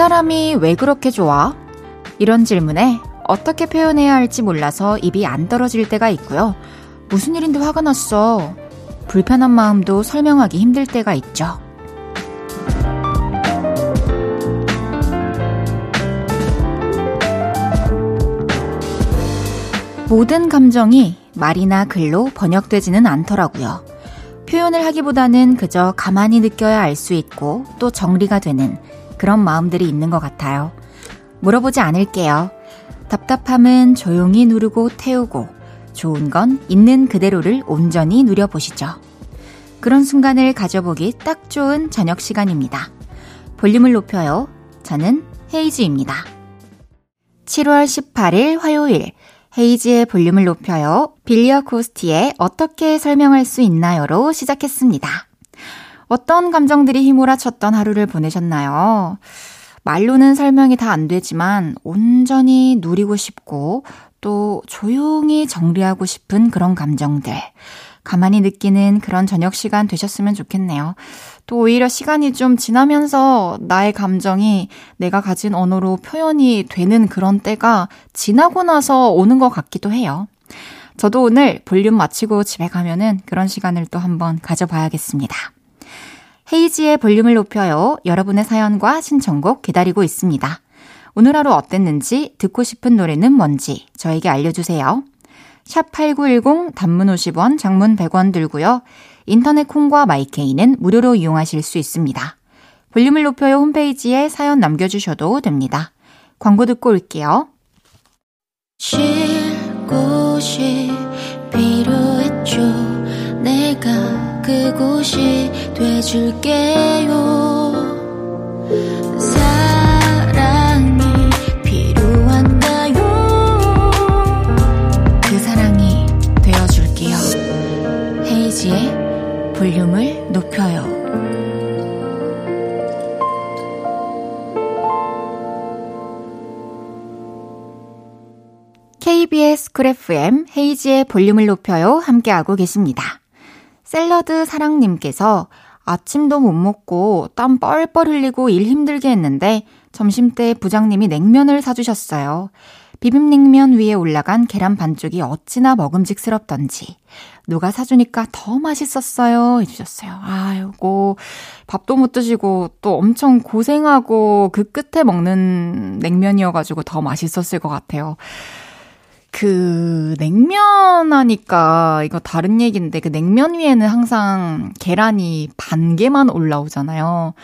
그 사람이 왜 그렇게 좋아? 이런 질문에 어떻게 표현해야 할지 몰라서 입이 안 떨어질 때가 있고요. 무슨 일인데 화가 났어? 불편한 마음도 설명하기 힘들 때가 있죠. 모든 감정이 말이나 글로 번역되지는 않더라고요. 표현을 하기보다는 그저 가만히 느껴야 알 수 있고 또 정리가 되는 그런 마음들이 있는 것 같아요. 물어보지 않을게요. 답답함은 조용히 누르고 태우고 좋은 건 있는 그대로를 온전히 누려보시죠. 그런 순간을 가져보기 딱 좋은 저녁 시간입니다. 볼륨을 높여요. 저는 헤이즈입니다. 7월 18일 화요일 헤이지의 볼륨을 높여요. 빌리어 코스티의 어떻게 설명할 수 있나요로 시작했습니다. 어떤 감정들이 휘몰아쳤던 하루를 보내셨나요? 말로는 설명이 다 안 되지만 온전히 누리고 싶고 또 조용히 정리하고 싶은 그런 감정들. 가만히 느끼는 그런 저녁 시간 되셨으면 좋겠네요. 또 오히려 시간이 좀 지나면서 나의 감정이 내가 가진 언어로 표현이 되는 그런 때가 지나고 나서 오는 것 같기도 해요. 저도 오늘 볼륨 마치고 집에 가면은 그런 시간을 또 한번 가져봐야겠습니다. 헤이지의 볼륨을 높여요. 여러분의 사연과 신청곡 기다리고 있습니다. 오늘 하루 어땠는지 듣고 싶은 노래는 뭔지 저에게 알려주세요. 샵8910 단문 50원, 장문 100원 들고요. 인터넷 콩과 마이케이는 무료로 이용하실 수 있습니다. 볼륨을 높여요 홈페이지에 사연 남겨주셔도 됩니다. 광고 듣고 올게요. 쉴 곳이 필요했죠. 내가 그곳이 돼줄게요. 이은지의 볼륨을 높여요. KBS 쿨 FM 헤이즈의 볼륨을 높여요. 함께하고 계십니다. 샐러드 사랑님께서 아침도 못 먹고 땀 뻘뻘 흘리고 일 힘들게 했는데 점심 때 부장님이 냉면을 사주셨어요. 비빔냉면 위에 올라간 계란 반쪽이 어찌나 먹음직스럽던지 누가 사주니까 더 맛있었어요 해주셨어요. 아이고 밥도 못 드시고 또 엄청 고생하고 그 끝에 먹는 냉면이어가지고 더 맛있었을 것 같아요. 그 냉면 하니까 이거 다른 얘기인데 그 냉면 위에는 항상 계란이 반 개만 올라오잖아요.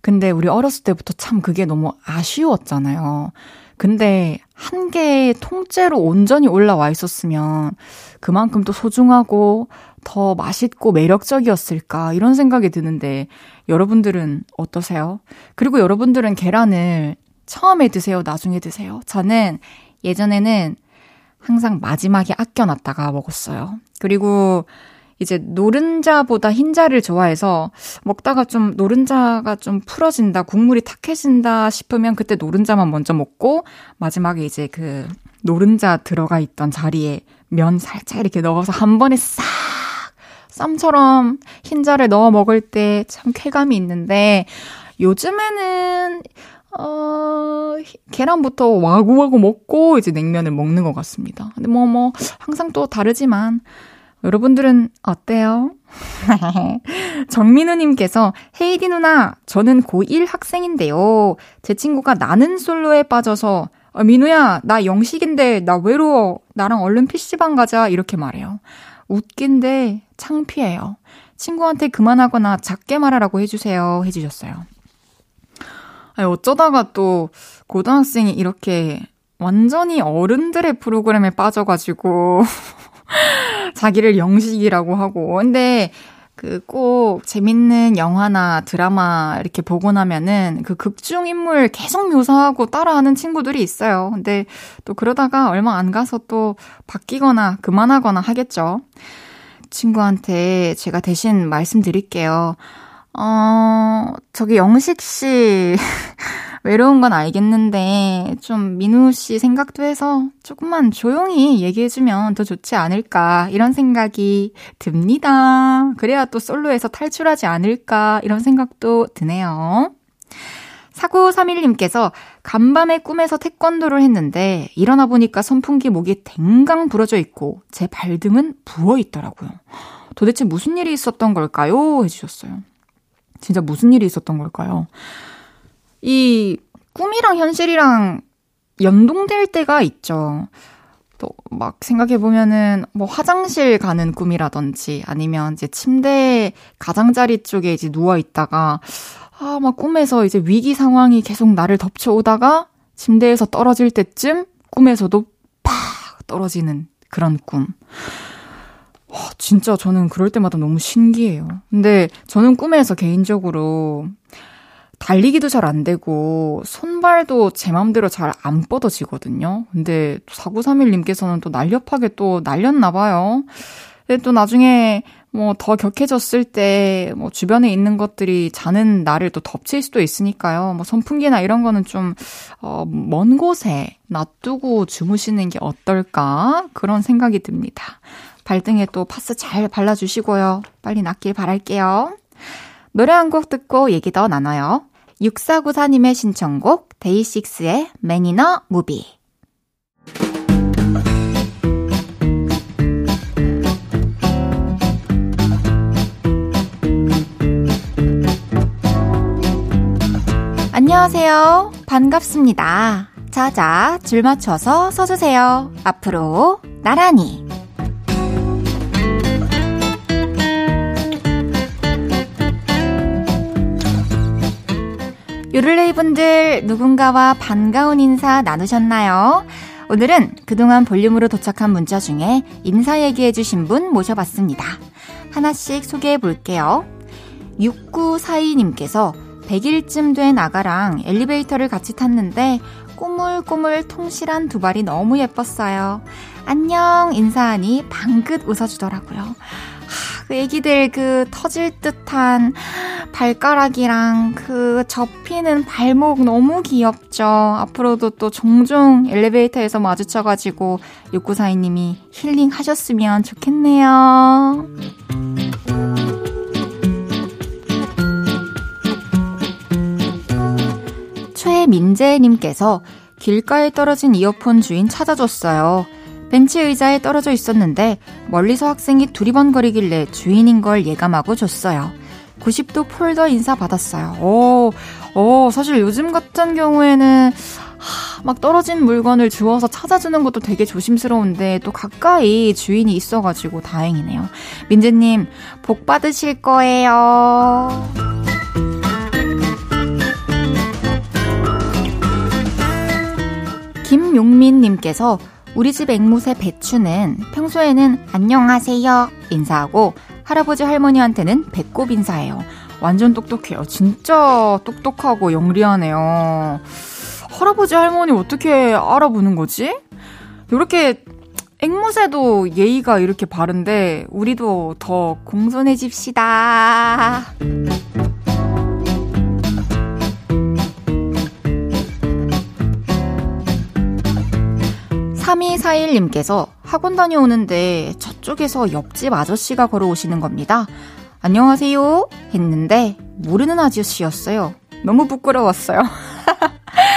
근데 우리 어렸을 때부터 참 그게 너무 아쉬웠잖아요. 근데 한 개의 통째로 온전히 올라와 있었으면 그만큼 또 소중하고 더 맛있고 매력적이었을까 이런 생각이 드는데 여러분들은 어떠세요? 그리고 여러분들은 계란을 처음에 드세요? 나중에 드세요? 저는 예전에는 항상 마지막에 아껴놨다가 먹었어요. 그리고 이제 노른자보다 흰자를 좋아해서 먹다가 좀 노른자가 좀 풀어진다, 국물이 탁해진다 싶으면 그때 노른자만 먼저 먹고 마지막에 이제 그 노른자 들어가 있던 자리에 면 살짝 이렇게 넣어서 한 번에 싹 쌈처럼 흰자를 넣어 먹을 때 참 쾌감이 있는데 요즘에는 어, 계란부터 와구와구 먹고 이제 냉면을 먹는 것 같습니다. 근데 뭐, 뭐, 항상 또 다르지만, 여러분들은 어때요? 정민우님께서 헤이디 누나, 저는 고1 학생인데요. 제 친구가 나는 솔로에 빠져서 어, 민우야, 나 영식인데 나 외로워. 나랑 얼른 PC방 가자. 이렇게 말해요. 웃긴데 창피해요. 친구한테 그만하거나 작게 말하라고 해주세요. 해주셨어요. 아니, 어쩌다가 또 고등학생이 이렇게 완전히 어른들의 프로그램에 빠져가지고 자기를 영식이라고 하고. 근데 그 꼭 재밌는 영화나 드라마 이렇게 보고 나면은 그 극중 인물 계속 묘사하고 따라하는 친구들이 있어요. 근데 또 그러다가 얼마 안 가서 또 바뀌거나 그만하거나 하겠죠. 친구한테 제가 대신 말씀드릴게요. 어, 저기 영식 씨. 외로운 건 알겠는데 좀 민우 씨 생각도 해서 조금만 조용히 얘기해 주면 더 좋지 않을까 이런 생각이 듭니다. 그래야 또 솔로에서 탈출하지 않을까 이런 생각도 드네요. 4931님께서 간밤에 꿈에서 태권도를 했는데 일어나 보니까 선풍기 목이 댕강 부러져 있고 제 발등은 부어 있더라고요. 도대체 무슨 일이 있었던 걸까요? 해주셨어요. 진짜 무슨 일이 있었던 걸까요? 이 꿈이랑 현실이랑 연동될 때가 있죠. 또 막 생각해 보면은 뭐 화장실 가는 꿈이라든지 아니면 이제 침대 가장자리 쪽에 이제 누워 있다가 아, 막 꿈에서 이제 위기 상황이 계속 나를 덮쳐오다가 침대에서 떨어질 때쯤 꿈에서도 팍 떨어지는 그런 꿈. 와, 진짜 저는 그럴 때마다 너무 신기해요. 근데 저는 꿈에서 개인적으로 달리기도 잘 안 되고 손발도 제 맘대로 잘 안 뻗어지거든요. 근데 4931님께서는 또 날렵하게 또 날렸나 봐요. 근데 또 나중에 뭐 더 격해졌을 때 뭐 주변에 있는 것들이 자는 나를 또 덮칠 수도 있으니까요. 뭐 선풍기나 이런 거는 좀, 어, 먼 곳에 놔두고 주무시는 게 어떨까? 그런 생각이 듭니다. 발등에 또 파스 잘 발라주시고요. 빨리 낫길 바랄게요. 노래 한 곡 듣고 얘기 더 나눠요. 6494님의 신청곡 데이식스의 매니너 무비 안녕하세요. 반갑습니다. 자자, 줄 맞춰서 서주세요. 앞으로 나란히. 요를레이 분들 누군가와 반가운 인사 나누셨나요? 오늘은 그동안 볼륨으로 도착한 문자 중에 인사 얘기해주신 분 모셔봤습니다. 하나씩 소개해 볼게요. 6942님께서 100일쯤 된 아가랑 엘리베이터를 같이 탔는데 꼬물꼬물 통실한 두 발이 너무 예뻤어요. 안녕 인사하니 방긋 웃어주더라고요. 그 애기들 그 터질 듯한 발가락이랑 그 접히는 발목 너무 귀엽죠. 앞으로도 또 종종 엘리베이터에서 마주쳐가지고 6942님이 힐링 하셨으면 좋겠네요. 최민재님께서 길가에 떨어진 이어폰 주인 찾아줬어요. 벤치 의자에 떨어져 있었는데 멀리서 학생이 두리번거리길래 주인인 걸 예감하고 줬어요. 90도 폴더 인사 받았어요. 오, 오, 사실 요즘 같은 경우에는 하, 막 떨어진 물건을 주워서 찾아주는 것도 되게 조심스러운데 또 가까이 주인이 있어가지고 다행이네요. 민재님, 복 받으실 거예요. 김용민님께서 우리 집 앵무새 배추는 평소에는 안녕하세요 인사하고 할아버지 할머니한테는 배꼽 인사해요. 완전 똑똑해요. 진짜 똑똑하고 영리하네요. 할아버지 할머니 어떻게 알아보는 거지? 이렇게 앵무새도 예의가 이렇게 바른데 우리도 더 공손해집시다. 3241님께서 학원 다녀오는데 저쪽에서 옆집 아저씨가 걸어오시는 겁니다. 안녕하세요 했는데 모르는 아저씨였어요. 너무 부끄러웠어요.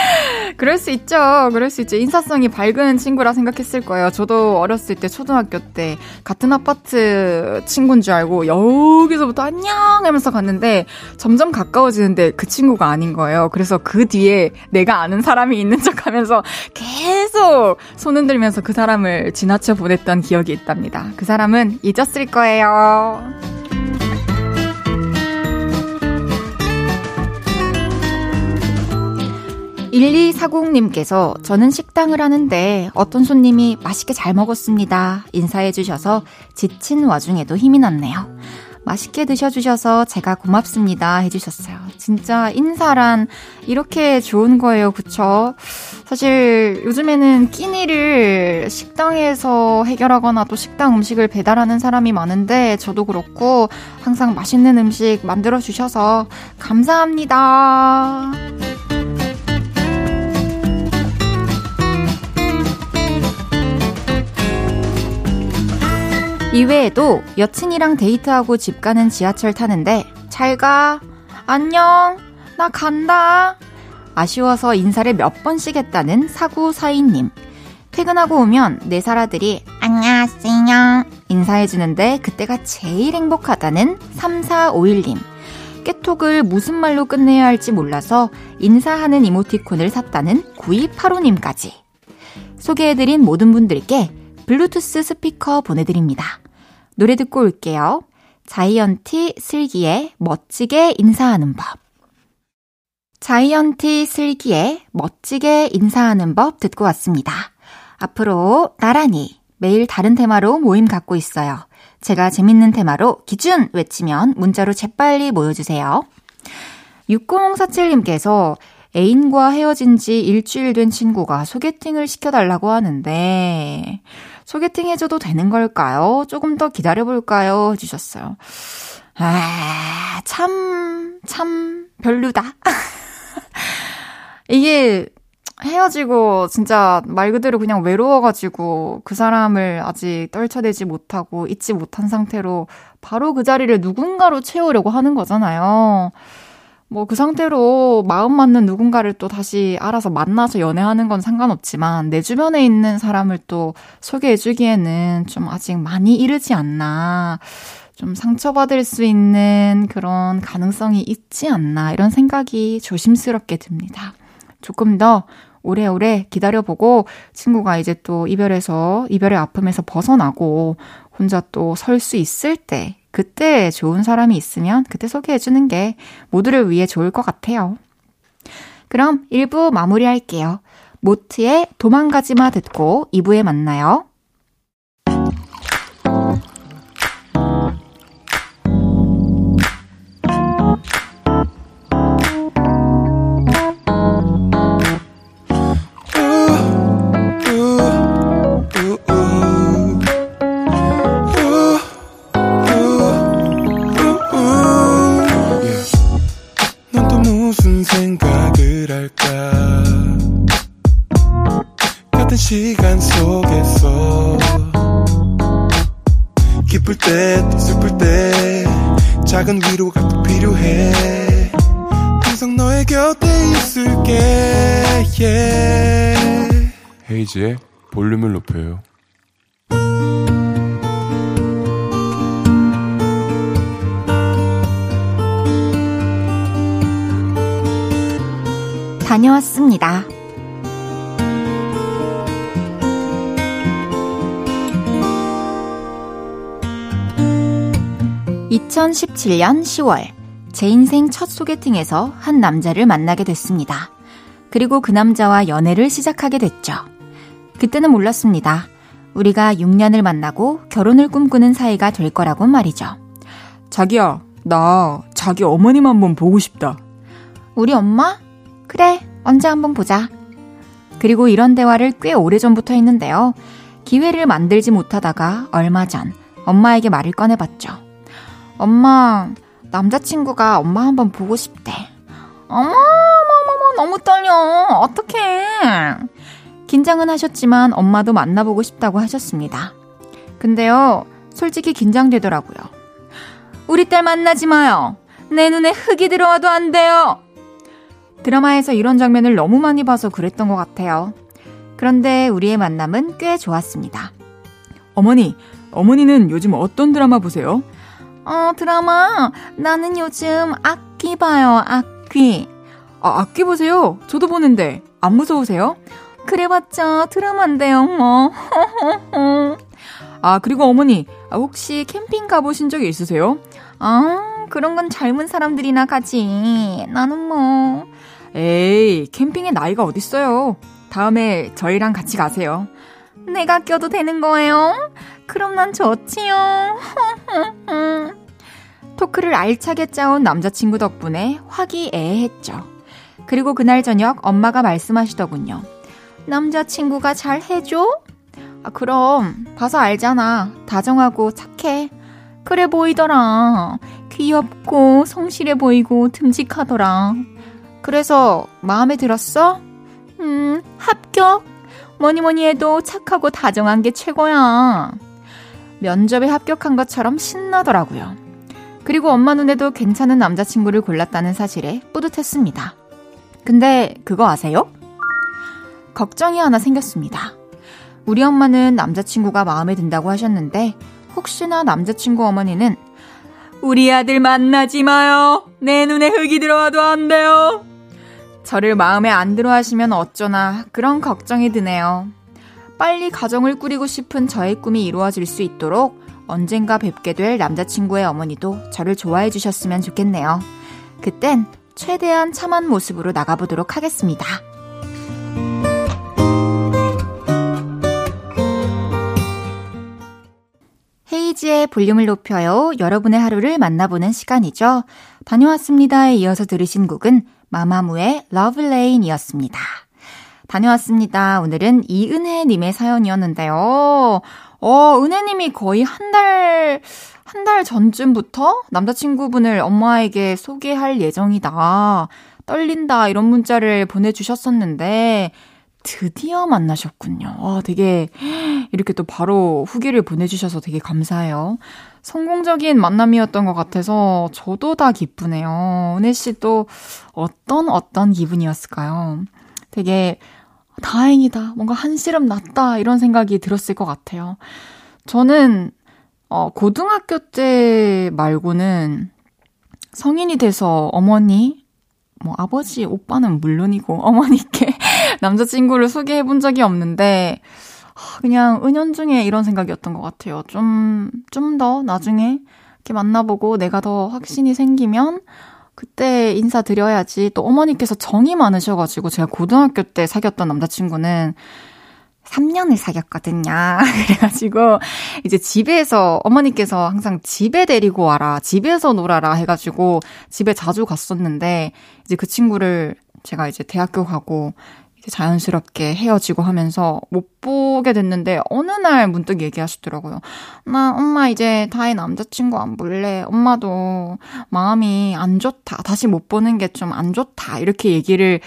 그럴 수 있죠. 그럴 수 있죠. 인사성이 밝은 친구라 생각했을 거예요. 저도 어렸을 때 초등학교 때 같은 아파트 친구인 줄 알고 여기서부터 안녕 하면서 갔는데 점점 가까워지는데 그 친구가 아닌 거예요. 그래서 그 뒤에 내가 아는 사람이 있는 척 하면서 계속 손 흔들면서 그 사람을 지나쳐 보냈던 기억이 있답니다. 그 사람은 잊었을 거예요. 1240님께서 저는 식당을 하는데 어떤 손님이 맛있게 잘 먹었습니다. 인사해 주셔서 지친 와중에도 힘이 났네요. 맛있게 드셔주셔서 제가 고맙습니다 해주셨어요. 진짜 인사란 이렇게 좋은 거예요. 그쵸? 사실 요즘에는 끼니를 식당에서 해결하거나 또 식당 음식을 배달하는 사람이 많은데 저도 그렇고 항상 맛있는 음식 만들어 주셔서 감사합니다. 이외에도 여친이랑 데이트하고 집 가는 지하철 타는데 잘 가. 안녕. 나 간다. 아쉬워서 인사를 몇 번씩 했다는 사구사이님. 퇴근하고 오면 네 살아들이 안녕하세요 인사해주는데 그때가 제일 행복하다는 3451님. 깨톡을 무슨 말로 끝내야 할지 몰라서 인사하는 이모티콘을 샀다는 9285님까지. 소개해드린 모든 분들께 블루투스 스피커 보내드립니다. 노래 듣고 올게요. 자이언티 슬기의 멋지게 인사하는 법. 자이언티 슬기의 멋지게 인사하는 법 듣고 왔습니다. 앞으로 나란히 매일 다른 테마로 모임 갖고 있어요. 제가 재밌는 테마로 기준 외치면 문자로 재빨리 모여주세요. 6047님께서 애인과 헤어진 지 일주일 된 친구가 소개팅을 시켜달라고 하는데, 소개팅 해줘도 되는 걸까요? 조금 더 기다려볼까요? 해주셨어요. 아, 참, 참, 별로다. 이게 헤어지고 진짜 말 그대로 그냥 외로워가지고 그 사람을 아직 떨쳐내지 못하고 잊지 못한 상태로 바로 그 자리를 누군가로 채우려고 하는 거잖아요. 뭐 그 상태로 마음 맞는 누군가를 또 다시 알아서 만나서 연애하는 건 상관없지만 내 주변에 있는 사람을 또 소개해주기에는 좀 아직 많이 이르지 않나. 좀 상처받을 수 있는 그런 가능성이 있지 않나. 이런 생각이 조심스럽게 듭니다. 조금 더 오래오래 기다려보고 친구가 이제 또 이별해서 이별의 아픔에서 벗어나고 혼자 또 설 수 있을 때 그때 좋은 사람이 있으면 그때 소개해주는 게 모두를 위해 좋을 것 같아요. 그럼 1부 마무리할게요. 모트의 도망가지마 듣고 2부에 만나요. 볼륨을 높여요. 다녀왔습니다. 2017년 10월 제 인생 첫 소개팅에서 한 남자를 만나게 됐습니다. 그리고 그 남자와 연애를 시작하게 됐죠. 그때는 몰랐습니다. 우리가 6년을 만나고 결혼을 꿈꾸는 사이가 될 거라고 말이죠. 자기야, 나 자기 어머님 한번 보고 싶다. 우리 엄마? 그래, 언제 한번 보자. 그리고 이런 대화를 꽤 오래전부터 했는데요. 기회를 만들지 못하다가 얼마 전 엄마에게 말을 꺼내봤죠. 엄마, 남자친구가 엄마 한번 보고 싶대. 어머, 어머, 너무 떨려. 어떡해. 긴장은 하셨지만 엄마도 만나보고 싶다고 하셨습니다. 근데요, 솔직히 긴장되더라고요. 우리 딸 만나지 마요. 내 눈에 흙이 들어와도 안 돼요. 드라마에서 이런 장면을 너무 많이 봐서 그랬던 것 같아요. 그런데 우리의 만남은 꽤 좋았습니다. 어머니, 어머니는 요즘 어떤 드라마 보세요? 어, 드라마. 나는 요즘 악귀 봐요, 악귀. 아, 악귀 보세요? 저도 보는데. 안 무서우세요? 그래봤자 드라마인데요, 뭐. 아, 그리고 어머니, 아, 혹시 캠핑 가보신 적 있으세요? 아, 그런 건 젊은 사람들이나 가지. 나는 뭐. 에이, 캠핑에 나이가 어딨어요. 다음에 저희랑 같이 가세요. 내가 껴도 되는 거예요? 그럼 난 좋지요. 토크를 알차게 짜온 남자친구 덕분에 화기애애했죠. 그리고 그날 저녁 엄마가 말씀하시더군요. 남자친구가 잘 해줘? 아, 그럼, 봐서 알잖아. 다정하고 착해. 그래 보이더라. 귀엽고, 성실해 보이고, 듬직하더라. 그래서, 마음에 들었어? 음, 합격. 뭐니 뭐니 해도 착하고 다정한 게 최고야. 면접에 합격한 것처럼 신나더라고요. 그리고 엄마 눈에도 괜찮은 남자친구를 골랐다는 사실에 뿌듯했습니다. 근데 그거 아세요? 걱정이 하나 생겼습니다. 우리 엄마는 남자친구가 마음에 든다고 하셨는데 혹시나 남자친구 어머니는 우리 아들 만나지 마요. 내 눈에 흙이 들어와도 안 돼요. 저를 마음에 안 들어 하시면 어쩌나 그런 걱정이 드네요. 빨리 가정을 꾸리고 싶은 저의 꿈이 이루어질 수 있도록 언젠가 뵙게 될 남자친구의 어머니도 저를 좋아해 주셨으면 좋겠네요. 그땐 최대한 참한 모습으로 나가보도록 하겠습니다. 헤이지의 볼륨을 높여요. 여러분의 하루를 만나보는 시간이죠. 다녀왔습니다에 이어서 들으신 곡은 마마무의 러블레인이었습니다. 다녀왔습니다. 오늘은 이은혜님의 사연이었는데요. 어, 은혜님이 거의 한 달, 한 달 전쯤부터 남자친구분을 엄마에게 소개할 예정이다. 떨린다. 이런 문자를 보내주셨었는데, 드디어 만나셨군요. 와, 되게, 이렇게 또 바로 후기를 보내주셔서 되게 감사해요. 성공적인 만남이었던 것 같아서 저도 다 기쁘네요. 은혜 씨도 어떤 어떤 기분이었을까요? 되게 다행이다. 뭔가 한시름 났다. 이런 생각이 들었을 것 같아요. 저는, 어, 고등학교 때 말고는 성인이 돼서 어머니, 뭐 아버지, 오빠는 물론이고 어머니께 남자친구를 소개해 본 적이 없는데, 그냥 은연중에 이런 생각이었던 것 같아요. 좀, 좀 더 나중에 이렇게 만나보고 내가 더 확신이 생기면 그때 인사드려야지. 또 어머니께서 정이 많으셔가지고 제가 고등학교 때 사귀었던 남자친구는 3년을 사귀었거든요. 그래가지고 이제 집에서 어머니께서 항상 집에 데리고 와라, 집에서 놀아라 해가지고 집에 자주 갔었는데 이제 그 친구를 제가 이제 대학교 가고 자연스럽게 헤어지고 하면서 못 보게 됐는데 어느 날 문득 얘기하시더라고요. 나 엄마 이제 다혜 남자친구 안 볼래. 엄마도 마음이 안 좋다. 다시 못 보는 게 좀 안 좋다. 이렇게 얘기를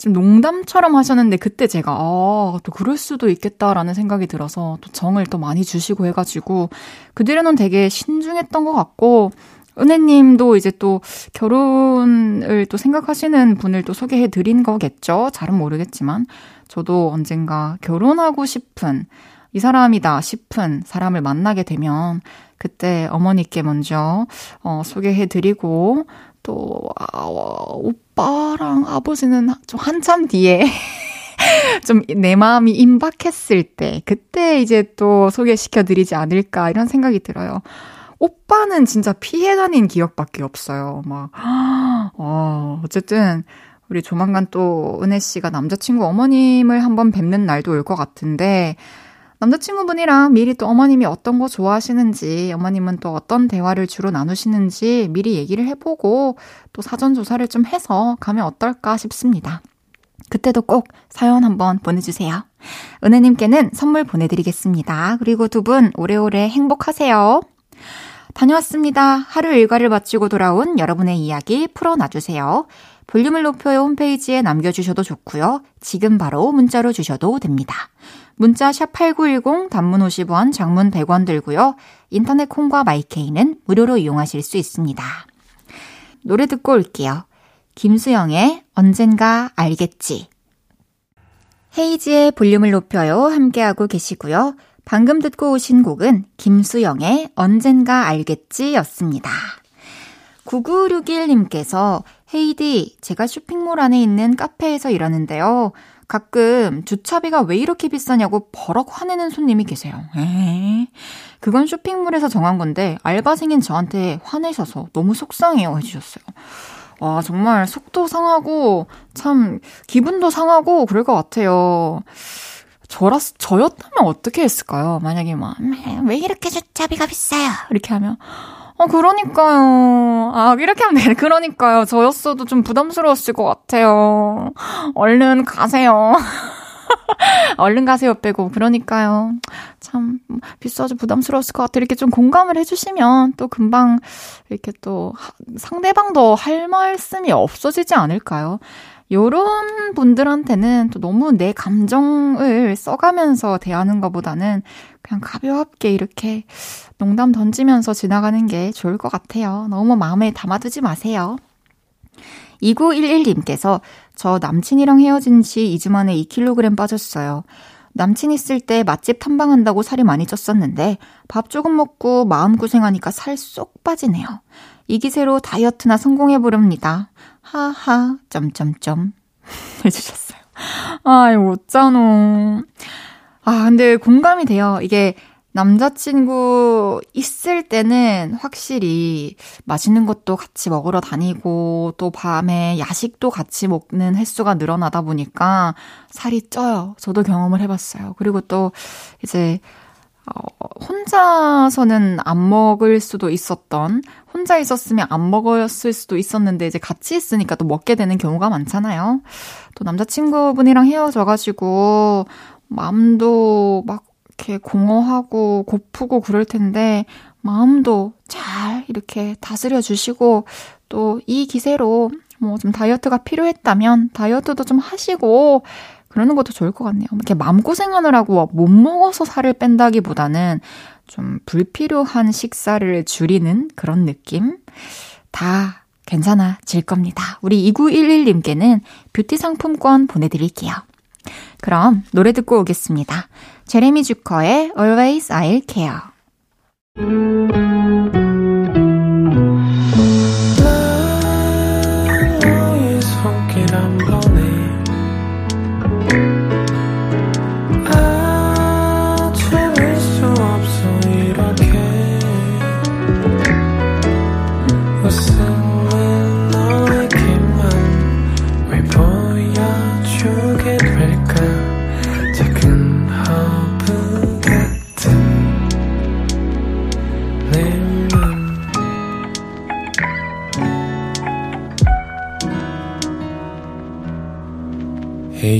좀 농담처럼 하셨는데 그때 제가 아, 또 그럴 수도 있겠다라는 생각이 들어서 또 정을 또 많이 주시고 해가지고 그 뒤로는 되게 신중했던 것 같고 은혜님도 이제 또 결혼을 또 생각하시는 분을 또 소개해 드린 거겠죠? 잘은 모르겠지만. 저도 언젠가 결혼하고 싶은 이 사람이다 싶은 사람을 만나게 되면 그때 어머니께 먼저 어, 소개해 드리고 또 아, 어, 오빠랑 아버지는 좀 한참 뒤에 좀 내 마음이 임박했을 때 그때 이제 또 소개시켜 드리지 않을까 이런 생각이 들어요. 오빠는 진짜 피해 다닌 기억밖에 없어요. 막, 어, 어쨌든, 우리 조만간 또 은혜 씨가 남자친구 어머님을 한번 뵙는 날도 올 것 같은데, 남자친구분이랑 미리 또 어머님이 어떤 거 좋아하시는지, 어머님은 또 어떤 대화를 주로 나누시는지 미리 얘기를 해보고, 또 사전 조사를 좀 해서 가면 어떨까 싶습니다. 그때도 꼭 사연 한번 보내주세요. 은혜님께는 선물 보내드리겠습니다. 그리고 두 분 오래오래 행복하세요. 다녀왔습니다. 하루 일과를 마치고 돌아온 여러분의 이야기 풀어놔주세요. 볼륨을 높여요 홈페이지에 남겨주셔도 좋고요. 지금 바로 문자로 주셔도 됩니다. 문자 샵 8910 단문 50원, 장문 100원 들고요. 인터넷 콩과 마이케이는 무료로 이용하실 수 있습니다. 노래 듣고 올게요. 김수영의 언젠가 알겠지. 헤이지의 볼륨을 높여요 함께하고 계시고요. 방금 듣고 오신 곡은 김수영의 언젠가 알겠지 였습니다. 9961님께서 헤이디, 제가 쇼핑몰 안에 있는 카페에서 일하는데요. 가끔 주차비가 왜 이렇게 비싸냐고 버럭 화내는 손님이 계세요. 에이, 그건 쇼핑몰에서 정한 건데 알바생인 저한테 화내셔서 너무 속상해요 해주셨어요. 와, 정말 속도 상하고 참 기분도 상하고 그럴 것 같아요. 저라, 저였다면 어떻게 했을까요? 만약에 막, 왜 이렇게 주차비가 비싸요? 이렇게 하면, 어, 그러니까요. 아, 이렇게 하면 돼. 그러니까요. 저였어도 좀 부담스러웠을 것 같아요. 얼른 가세요. 얼른 가세요 빼고. 그러니까요. 참, 비싸죠. 부담스러웠을 것 같아요. 이렇게 좀 공감을 해주시면 또 금방 이렇게 또 상대방도 할 말씀이 없어지지 않을까요? 요런 분들한테는 또 너무 내 감정을 써가면서 대하는 것보다는 그냥 가볍게 이렇게 농담 던지면서 지나가는 게 좋을 것 같아요. 너무 마음에 담아두지 마세요. 2911님께서 저 남친이랑 헤어진 지 2주 만에 2kg 빠졌어요. 남친 있을 때 맛집 탐방한다고 살이 많이 쪘었는데 밥 조금 먹고 마음고생하니까 살 쏙 빠지네요. 이 기세로 다이어트나 성공해보렵니다. 하하, 점점점. 해주셨어요. 아이, 어쩌노. 아, 근데 공감이 돼요. 이게 남자친구 있을 때는 확실히 맛있는 것도 같이 먹으러 다니고 또 밤에 야식도 같이 먹는 횟수가 늘어나다 보니까 살이 쪄요. 저도 경험을 해봤어요. 그리고 또 이제 어, 혼자서는 안 먹을 수도 있었던, 혼자 있었으면 안 먹었을 수도 있었는데, 이제 같이 있으니까 또 먹게 되는 경우가 많잖아요. 또 남자친구분이랑 헤어져가지고, 마음도 막 이렇게 공허하고 고프고 그럴 텐데, 마음도 잘 이렇게 다스려 주시고, 또 이 기세로 뭐 좀 다이어트가 필요했다면, 다이어트도 좀 하시고, 그러는 것도 좋을 것 같네요. 이렇게 마음고생하느라고 못 먹어서 살을 뺀다기보다는 좀 불필요한 식사를 줄이는 그런 느낌? 다 괜찮아질 겁니다. 우리 2911님께는 뷰티 상품권 보내드릴게요. 그럼 노래 듣고 오겠습니다. 제레미 주커의 Always I'll Care.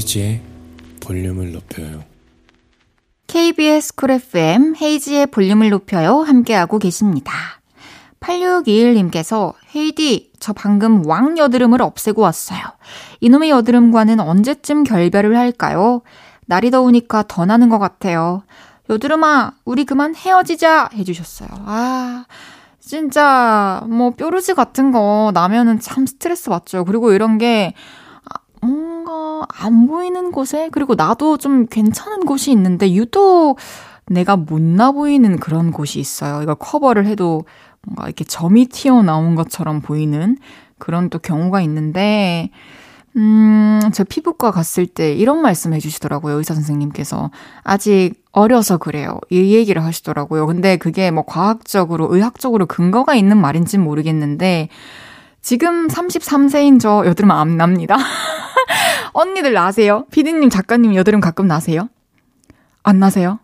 헤이즈의 볼륨을 높여요. KBS 쿨 FM 헤이즈의 볼륨을 높여요. 함께하고 계십니다. 8621님께서 헤이디, 저 방금 왕 여드름을 없애고 왔어요. 이놈의 여드름과는 언제쯤 결별을 할까요? 날이 더우니까 더 나는 것 같아요. 여드름아, 우리 그만 헤어지자! 해주셨어요. 아, 진짜, 뭐, 뾰루지 같은 거 나면은 참 스트레스 받죠. 그리고 이런 게, 뭔 가안 보이는 곳에 그리고 나도 좀 괜찮은 곳이 있는데 유독 내가 못나 보이는 그런 곳이 있어요. 이거 커버를 해도 뭔가 이렇게 점이 튀어나온 것처럼 보이는 그런 또 경우가 있는데 음, 저 피부과 갔을 때 이런 말씀 해주시더라고요. 의사 선생님께서. 아직 어려서 그래요. 이 얘기를 하시더라고요. 근데 그게 뭐 과학적으로, 의학적으로 근거가 있는 말인지는 모르겠는데, 지금 33세인 저 여드름 안 납니다. 언니들 나세요? 피디님, 작가님 여드름 가끔 나세요? 안 나세요?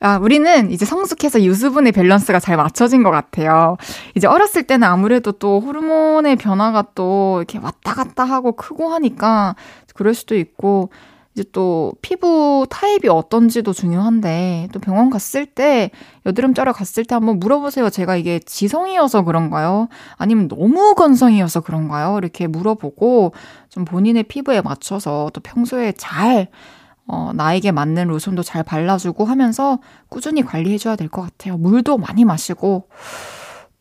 아, 우리는 이제 성숙해서 유수분의 밸런스가 잘 맞춰진 것 같아요. 이제 어렸을 때는 아무래도 또 호르몬의 변화가 또 이렇게 왔다 갔다 하고 크고 하니까 그럴 수도 있고, 이제 또 피부 타입이 어떤지도 중요한데 또 병원 갔을 때 여드름 쩌러 갔을 때 한번 물어보세요. 제가 이게 지성이어서 그런가요? 아니면 너무 건성이어서 그런가요? 이렇게 물어보고 좀 본인의 피부에 맞춰서 또 평소에 잘 어, 나에게 맞는 로션도 잘 발라주고 하면서 꾸준히 관리해줘야 될 것 같아요. 물도 많이 마시고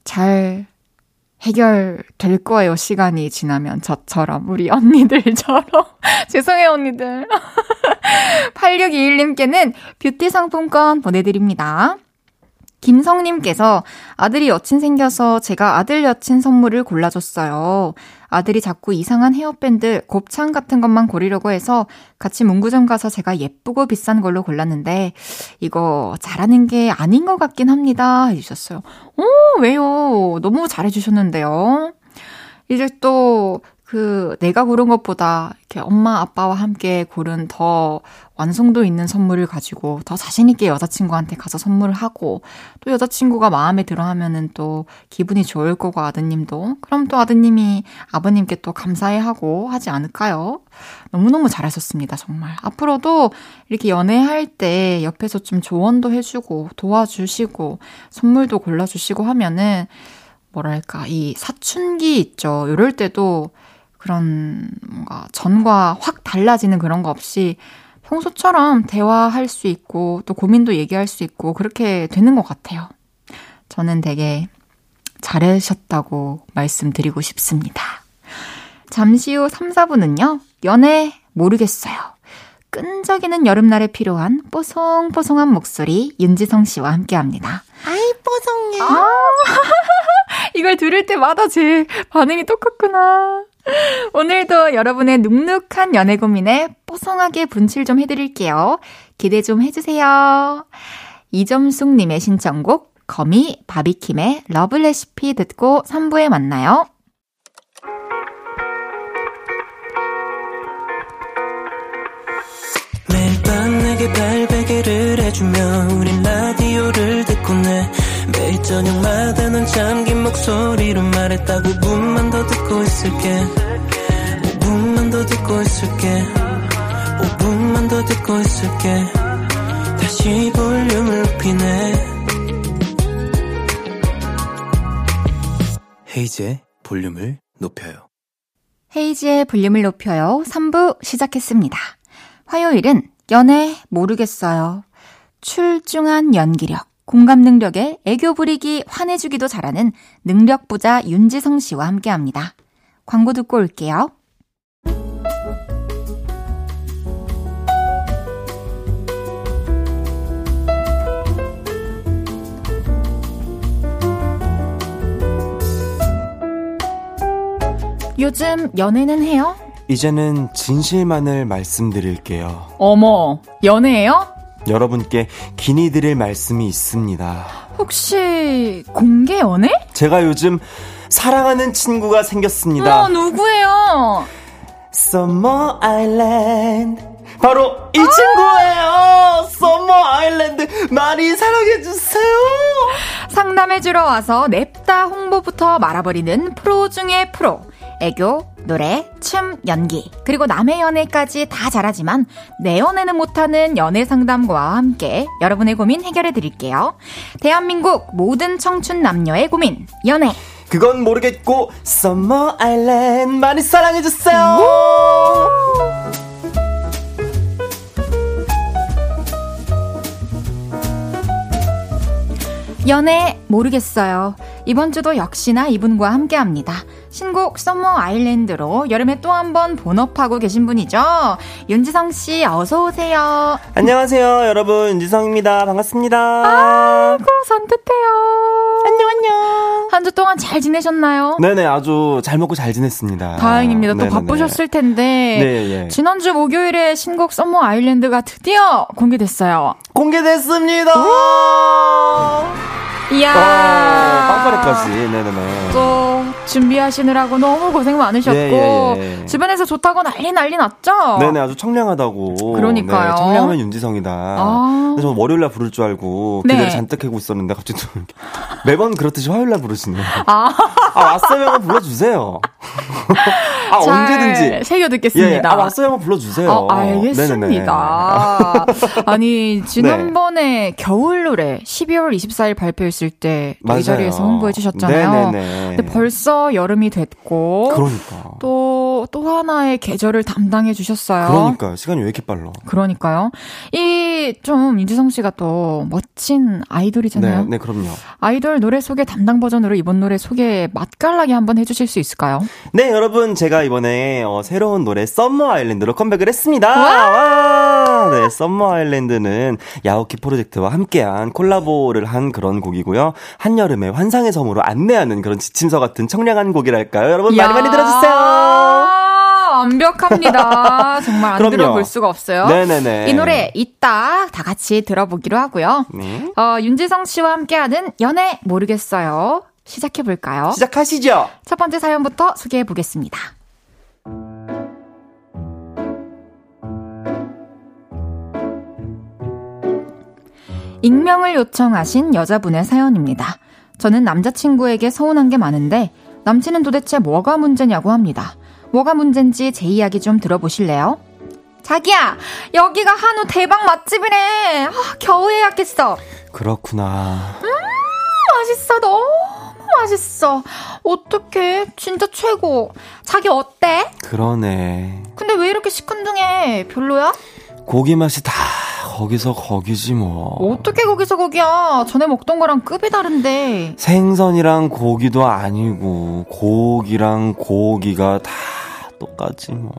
잘 해결될 거예요, 시간이 지나면. 저처럼, 우리 언니들처럼. 죄송해요, 언니들. 8621님께는 뷰티 상품권 보내드립니다. 김성님께서 아들이 여친 생겨서 제가 아들 여친 선물을 골라줬어요. 아들이 자꾸 이상한 헤어밴드, 곱창 같은 것만 고르려고 해서 같이 문구점 가서 제가 예쁘고 비싼 걸로 골랐는데 이거 잘하는 게 아닌 것 같긴 합니다. 해주셨어요. 오, 왜요? 너무 잘해주셨는데요. 이제 또 그 내가 고른 것보다 이렇게 엄마 아빠와 함께 고른 더 완성도 있는 선물을 가지고 더 자신 있게 여자친구한테 가서 선물을 하고 또 여자친구가 마음에 들어 하면은 또 기분이 좋을 거고 아드님도 그럼 또 아드님이 아버님께 또 감사해 하고 하지 않을까요? 너무너무 잘하셨습니다, 정말. 앞으로도 이렇게 연애할 때 옆에서 좀 조언도 해주고 도와주시고 선물도 골라주시고 하면은 뭐랄까, 이 사춘기 있죠. 이럴 때도 그런 뭔가 전과 확 달라지는 그런 거 없이 평소처럼 대화할 수 있고 또 고민도 얘기할 수 있고 그렇게 되는 것 같아요. 저는 되게 잘하셨다고 말씀드리고 싶습니다. 잠시 후 3, 4분은요, 연애 모르겠어요. 끈적이는 여름날에 필요한 뽀송뽀송한 목소리 윤지성 씨와 함께 합니다. 아이, 뽀송해. 아, 이걸 들을 때마다 제 반응이 똑같구나. 오늘도 여러분의 눅눅한 연애 고민에 뽀송하게 분칠 좀 해드릴게요. 기대 좀 해주세요. 이점숙님의 신청곡, 거미 바비킴의 러블 레시피 듣고 3부에 만나요. 매일 밤 내게 발베개를 해주며 우린 라디오를 듣고 내 매일 저녁마다 넌 잠긴 목소리로 말했다 5분만 더 듣고 있을게 5분만 더 듣고 있을게 5분만 더 듣고 있을게 다시 볼륨을 높이네 헤이즈의 볼륨을 높여요 헤이지의 볼륨을 높여요. 3부 시작했습니다. 화요일은 연애 모르겠어요. 출중한 연기력, 공감 능력에 애교 부리기, 화내주기도 잘하는 능력 부자 윤지성 씨와 함께 합니다. 광고 듣고 올게요. 요즘 연애는 해요? 이제는 진실만을 말씀드릴게요. 어머, 연애예요? 여러분께 기니 드릴 말씀이 있습니다. 혹시 공개 연애? 제가 요즘 사랑하는 친구가 생겼습니다. 어, 누구예요? Summer Island. 바로 이 친구예요. Summer Island 많이 사랑해 주세요. 상담해 주러 와서 냅다 홍보부터 말아버리는 프로 중의 프로. 애교, 노래, 춤, 연기, 그리고 남의 연애까지 다 잘하지만 내 연애는 못하는 연애 상담과 함께 여러분의 고민 해결해 드릴게요. 대한민국 모든 청춘 남녀의 고민, 연애. 그건 모르겠고 Summer Island 많이 사랑해 주세요. 연애 모르겠어요. 이번 주도 역시나 이분과 함께 합니다. 신곡 Summer Island로 여름에 또 한 번 본업하고 계신 분이죠. 윤지성 씨 어서 오세요. 안녕하세요, 여러분. 윤지성입니다. 반갑습니다. 아이고 산뜻해요. 안녕 안녕. 한 주 동안 잘 지내셨나요? 네네, 아주 잘 먹고 잘 지냈습니다. 다행입니다. 또 네네네. 바쁘셨을 텐데 네, 예. 지난주 목요일에 신곡 Summer Island가 드디어 공개됐어요. 공개됐습니다. 이야. 아, 빵빠레까지. 네네네. 또 준비하시느라고 너무 고생 많으셨고 예, 예, 예. 주변에서 좋다고 난리 난리 났죠? 네네, 아주 청량하다고. 그러니까요. 네, 청량하면 윤지성이다. 아. 그래서 월요일 날 부를 줄 알고 네. 기대를 잔뜩 하고 있었는데 갑자기 또 매번 그렇듯이 화요일 날 부르시네요. 아, 아, 왔어요 한번 불러주세요. 아, 잘 언제든지. 새겨 예, 듣겠습니다. 아, 왔어요 한번 불러주세요. 어, 알겠습니다. 아니, 지난번에 겨울 노래 12월 24일 발표했을 때 이. 자리에서 홍보해 주셨잖아요. 네네네. 근데 벌써 여름이 됐고 그러니까. 또, 또 하나의 계절을 담당해 주셨어요. 그러니까 시간이 왜 이렇게 빨라? 그러니까요. 이 좀 윤지성 씨가 또 멋진 아이돌이잖아요. 네, 네, 그럼요. 아이돌 노래 소개 담당 버전으로 이번 노래 소개 맛깔나게 한번 해 주실 수 있을까요? 네, 여러분, 제가 이번에 어, 새로운 노래 Summer Island로 컴백을 했습니다. 와! 네, Summer Island는 야오키 프로젝트와 함께한 콜라보를 한 그런 곡이고 요. 한여름의 환상의 섬으로 안내하는 그런 지침서 같은 청량한 곡이랄까요. 여러분 많이 많이 들어주세요. 야, 완벽합니다. 정말 안 그럼요. 들어볼 수가 없어요. 네네네. 이 노래 이따 다 같이 들어보기로 하고요. 네. 어, 윤지성 씨와 함께하는 연애 모르겠어요. 시작해 볼까요? 시작하시죠. 첫 번째 사연부터 소개해 보겠습니다. 익명을 요청하신 여자분의 사연입니다. 저는 남자친구에게 서운한 게 많은데 남친은 도대체 뭐가 문제냐고 합니다. 뭐가 문제인지 제 이야기 좀 들어보실래요? 자기야, 여기가 한우 대박 맛집이래. 아, 겨우 예약했어. 그렇구나. 맛있어, 너무 맛있어. 어떡해, 진짜 최고. 자기 어때? 그러네. 근데 왜 이렇게 시큰둥해? 별로야? 고기 맛이 다 거기서 거기지 뭐. 어떻게 거기서 거기야? 전에 먹던 거랑 급이 다른데. 생선이랑 고기도 아니고 고기랑 고기가 다 떡까지 뭐.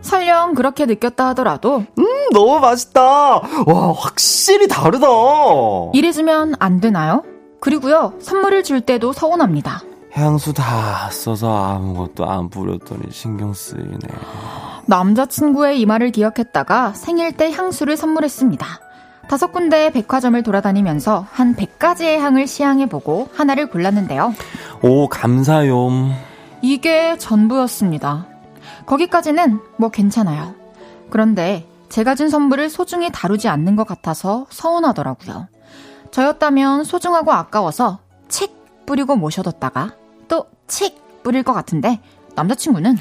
설령 그렇게 느꼈다 하더라도 음, 너무 맛있다. 와, 확실히 다르다. 이래주면 안 되나요? 그리고요, 선물을 줄 때도 서운합니다. 향수 다 써서 아무것도 안 뿌렸더니 신경 쓰이네. 남자친구의 이 말을 기억했다가 생일 때 향수를 선물했습니다. 다섯 군데 백화점을 돌아다니면서 한 100가지의 향을 시향해보고 하나를 골랐는데요. 오, 감사요. 이게 전부였습니다. 거기까지는 뭐 괜찮아요. 그런데 제가 준 선물을 소중히 다루지 않는 것 같아서 서운하더라고요. 저였다면 소중하고 아까워서 칙 뿌리고 모셔뒀다가 또칙 뿌릴 것 같은데 남자친구는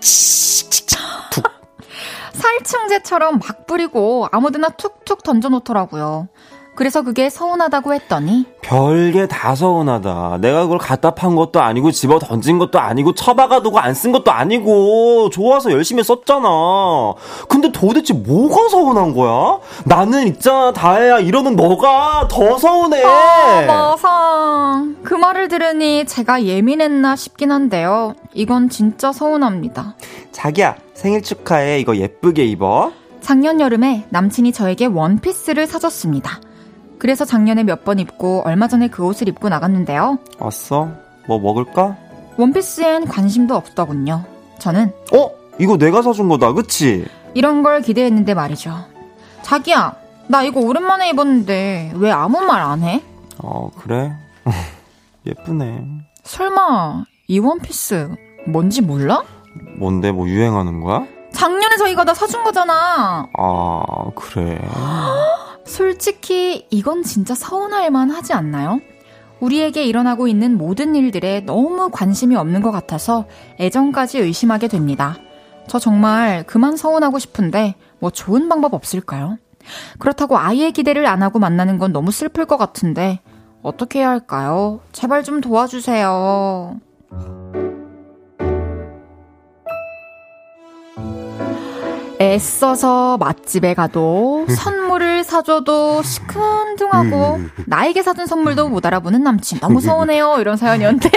살충제처럼 막 뿌리고 아무데나 툭툭 던져놓더라고요. 그래서 그게 서운하다고 했더니 별게 다 서운하다. 내가 그걸 갖다 판 것도 아니고 집어 던진 것도 아니고 처박아두고 안 쓴 것도 아니고 좋아서 열심히 썼잖아. 근데 도대체 뭐가 서운한 거야? 나는 있잖아 다혜야 이러는 너가 더 서운해. 아, 맞아. 그 말을 들으니 제가 예민했나 싶긴 한데요. 이건 진짜 서운합니다. 자기야 생일 축하해. 이거 예쁘게 입어. 작년 여름에 남친이 저에게 원피스를 사줬습니다. 그래서 작년에 몇 번 입고 얼마 전에 그 옷을 입고 나갔는데요. 왔어? 뭐 먹을까? 원피스엔 관심도 없더군요. 저는 어? 이거 내가 사준 거다, 그치? 이런 걸 기대했는데 말이죠. 자기야, 나 이거 오랜만에 입었는데 왜 아무 말 안 해? 어, 그래? 예쁘네. 설마 이 원피스 뭔지 몰라? 뭔데, 뭐 유행하는 거야? 작년에 저희가 다 사준 거잖아. 아, 그래. 솔직히 이건 진짜 서운할 만 하지 않나요? 우리에게 일어나고 있는 모든 일들에 너무 관심이 없는 것 같아서 애정까지 의심하게 됩니다. 저 정말 그만 서운하고 싶은데 뭐 좋은 방법 없을까요? 그렇다고 아예 기대를 안 하고 만나는 건 너무 슬플 것 같은데 어떻게 해야 할까요? 제발 좀 도와주세요. 애써서 맛집에 가도 선물을 사줘도 시큰둥하고 나에게 사준 선물도 못 알아보는 남친 너무 서운해요 이런 사연이었는데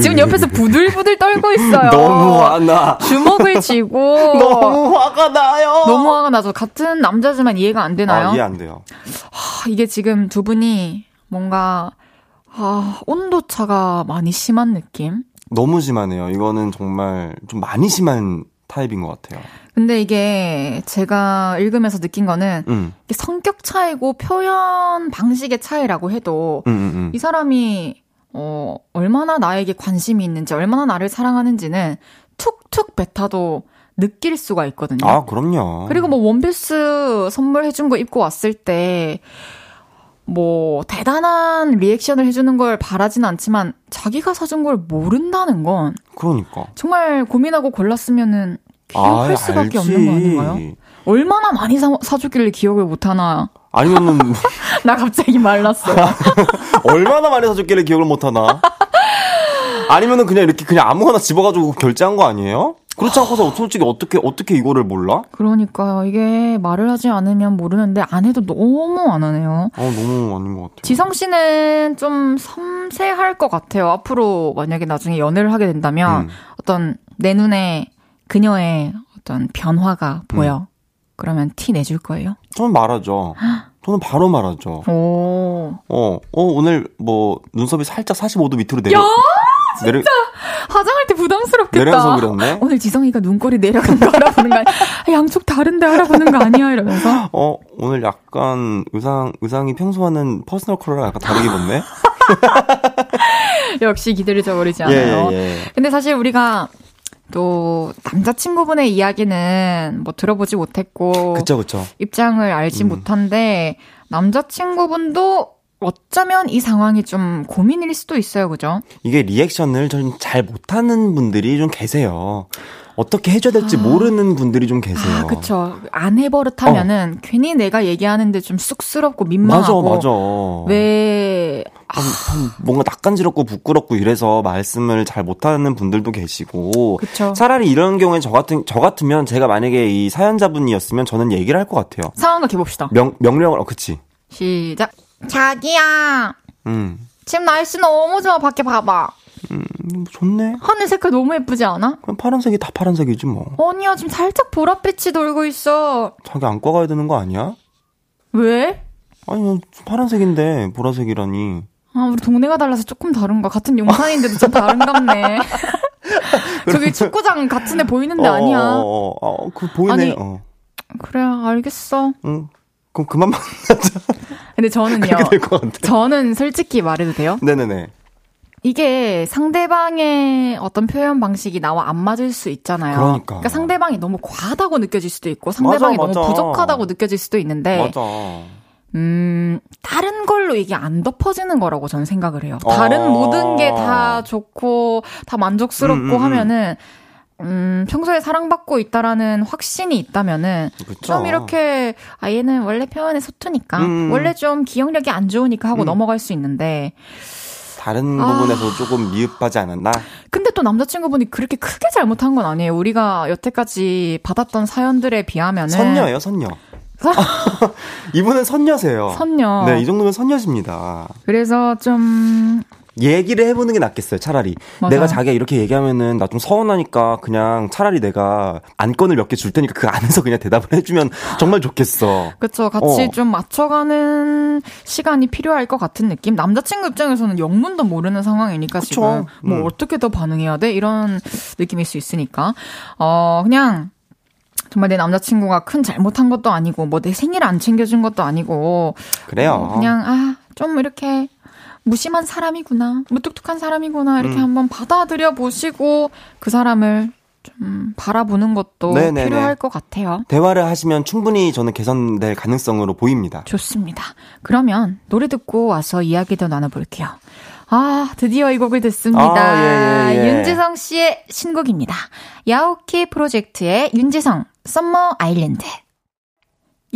지금 옆에서 부들부들 떨고 있어요. 너무 화나. 주먹을 쥐고 너무 화가 나요. 너무 화가 나죠. 같은 남자지만 이해가 안 되나요? 아, 이해 안 돼요. 하, 이게 지금 두 분이 뭔가 아, 온도 차가 많이 심한 느낌? 너무 심하네요. 이거는 정말 좀 많이 심한 타입인 것 같아요. 근데 이게 제가 읽으면서 느낀 거는 음. 성격 차이고 표현 방식의 차이라고 해도 음, 음, 음. 이 사람이 어 얼마나 나에게 관심이 있는지 얼마나 나를 사랑하는지는 툭툭 뱉어도 느낄 수가 있거든요. 아, 그럼요. 그리고 뭐 원피스 선물해준 거 입고 왔을 때, 뭐, 대단한 리액션을 해주는 걸 바라진 않지만, 자기가 사준 걸 모른다는 건, 그러니까. 정말 고민하고 골랐으면은, 기억할 아이, 수밖에 알지. 없는 거 아닌가요? 얼마나 많이 사, 사주길래 기억을 못하나. 아니면은 나 갑자기 말랐어요. 얼마나 많이 사줬길래 기억을 못하나? 아니면은 그냥 이렇게 그냥 아무거나 집어가지고 결제한 거 아니에요? 그렇지 않고서 솔직히 어떻게 어떻게 이거를 몰라? 그러니까요. 이게 말을 하지 않으면 모르는데, 안 해도 너무 안 하네요. 어 너무 아닌 것 같아요. 지성 씨는 좀 섬세할 것 같아요. 앞으로 만약에 나중에 연애를 하게 된다면 음. 어떤 내 눈에 그녀의 어떤 변화가 보여. 그러면 티 내줄 거예요? 저는 말하죠. 저는 바로 말하죠. 오. 어, 어 오늘 뭐 눈썹이 살짝 45도 밑으로 내려. 야, 내려 화장할 때 부담스럽겠다. 내려서 그렸네. 오늘 지성이가 눈꼬리 내려간 거 알아보는 거 아니야? 아, 양쪽 다른데 알아보는 거 아니야? 이러면서. 어 오늘 약간 의상 의상이 평소와는 personal color랑 약간 다르게 입었네. 역시 기대를 저버리지 예, 않아요. 예, 예. 근데 사실 우리가 또 남자친구분의 이야기는 뭐 들어보지 못했고 그쵸 그쵸. 입장을 알지 음. 못한데 남자친구분도 어쩌면 이 상황이 좀 고민일 수도 있어요, 그죠? 이게 리액션을 좀 잘 못하는 분들이 좀 계세요. 어떻게 해줘야 될지 모르는 분들이 좀 계세요. 아, 그쵸. 안 해버릇하면은 괜히 내가 얘기하는데 좀 쑥스럽고 맞아 민망하고 맞아. 왜 한, 한 뭔가 낯간지럽고 부끄럽고 이래서 말씀을 잘 못하는 분들도 계시고 그쵸. 차라리 이런 경우에 저 같은 저 같으면 제가 만약에 이 사연자분이었으면 저는 얘기를 할 것 같아요. 상황 각해 봅시다. 명 명령을 어 그치. 시작. 자기야, 음. 지금 날씨 너무 좋아. 밖에 봐봐. 음, 음, 좋네. 하늘 색깔 너무 예쁘지 않아? 그럼 파란색이 다 파란색이지 뭐. 아니야, 지금 살짝 보랏빛이 돌고 있어. 자기 안과 가야 되는 거 아니야? 왜? 아니, 파란색인데 보라색이라니. 아, 우리 동네가 달라서 조금 다른가. 같은 용산인데도 좀 다른갑네. 저기 축구장 같은 데 보이는데 어, 아니야. 어, 어, 어, 그 보이네. 아니, 어. 그래, 알겠어. 응. 그럼 그만 만나자. 근데 저는요. 저는 솔직히 말해도 돼요? 네네네. 이게 상대방의 어떤 표현 방식이 나와 안 맞을 수 있잖아요. 그러니까. 그러니까 상대방이 너무 과하다고 느껴질 수도 있고 상대방이 맞아, 맞아. 너무 부족하다고 느껴질 수도 있는데 맞아. 음, 다른 걸로 이게 안 덮어지는 거라고 저는 생각을 해요. 다른 어. 모든 게 다 좋고 다 만족스럽고 음, 음, 음, 하면은 음, 평소에 사랑받고 있다라는 확신이 있다면은 그쵸. 좀 이렇게 아 얘는 원래 표현에 서투니까 음. 원래 좀 기억력이 안 좋으니까 하고 음. 넘어갈 수 있는데 다른 아. 부분에서 조금 미흡하지 않았나? 근데 또 남자친구분이 그렇게 크게 잘못한 건 아니에요. 우리가 여태까지 받았던 사연들에 비하면은 선녀예요, 선녀. 이분은 선녀세요. 선녀. 네, 이 정도면 선녀십니다. 그래서 좀 얘기를 해보는 게 낫겠어요, 차라리. 맞아. 내가 자기가 이렇게 얘기하면은 나 좀 서운하니까 그냥 차라리 내가 안건을 몇 개 줄 테니까 그 안에서 그냥 대답을 해주면 정말 좋겠어. 그쵸. 같이 어. 좀 맞춰가는 시간이 필요할 것 같은 느낌? 남자친구 입장에서는 영문도 모르는 상황이니까 그쵸. 지금 뭐 음. 어떻게 더 반응해야 돼? 이런 느낌일 수 있으니까. 어, 그냥 정말 내 남자친구가 큰 잘못한 것도 아니고 뭐 내 생일 안 챙겨준 것도 아니고 그래요. 어, 그냥 아 좀 이렇게 무심한 사람이구나, 무뚝뚝한 사람이구나 이렇게 음. 한번 받아들여 보시고 그 사람을 좀 바라보는 것도 네네네. 필요할 것 같아요. 대화를 하시면 충분히 저는 개선될 가능성으로 보입니다. 좋습니다. 그러면 노래 듣고 와서 이야기 도 나눠볼게요. 아, 드디어 이 곡을 듣습니다. 아, 예, 예, 예. 윤지성 씨의 신곡입니다. 야오키 프로젝트의 윤지성, 썸머 아일랜드.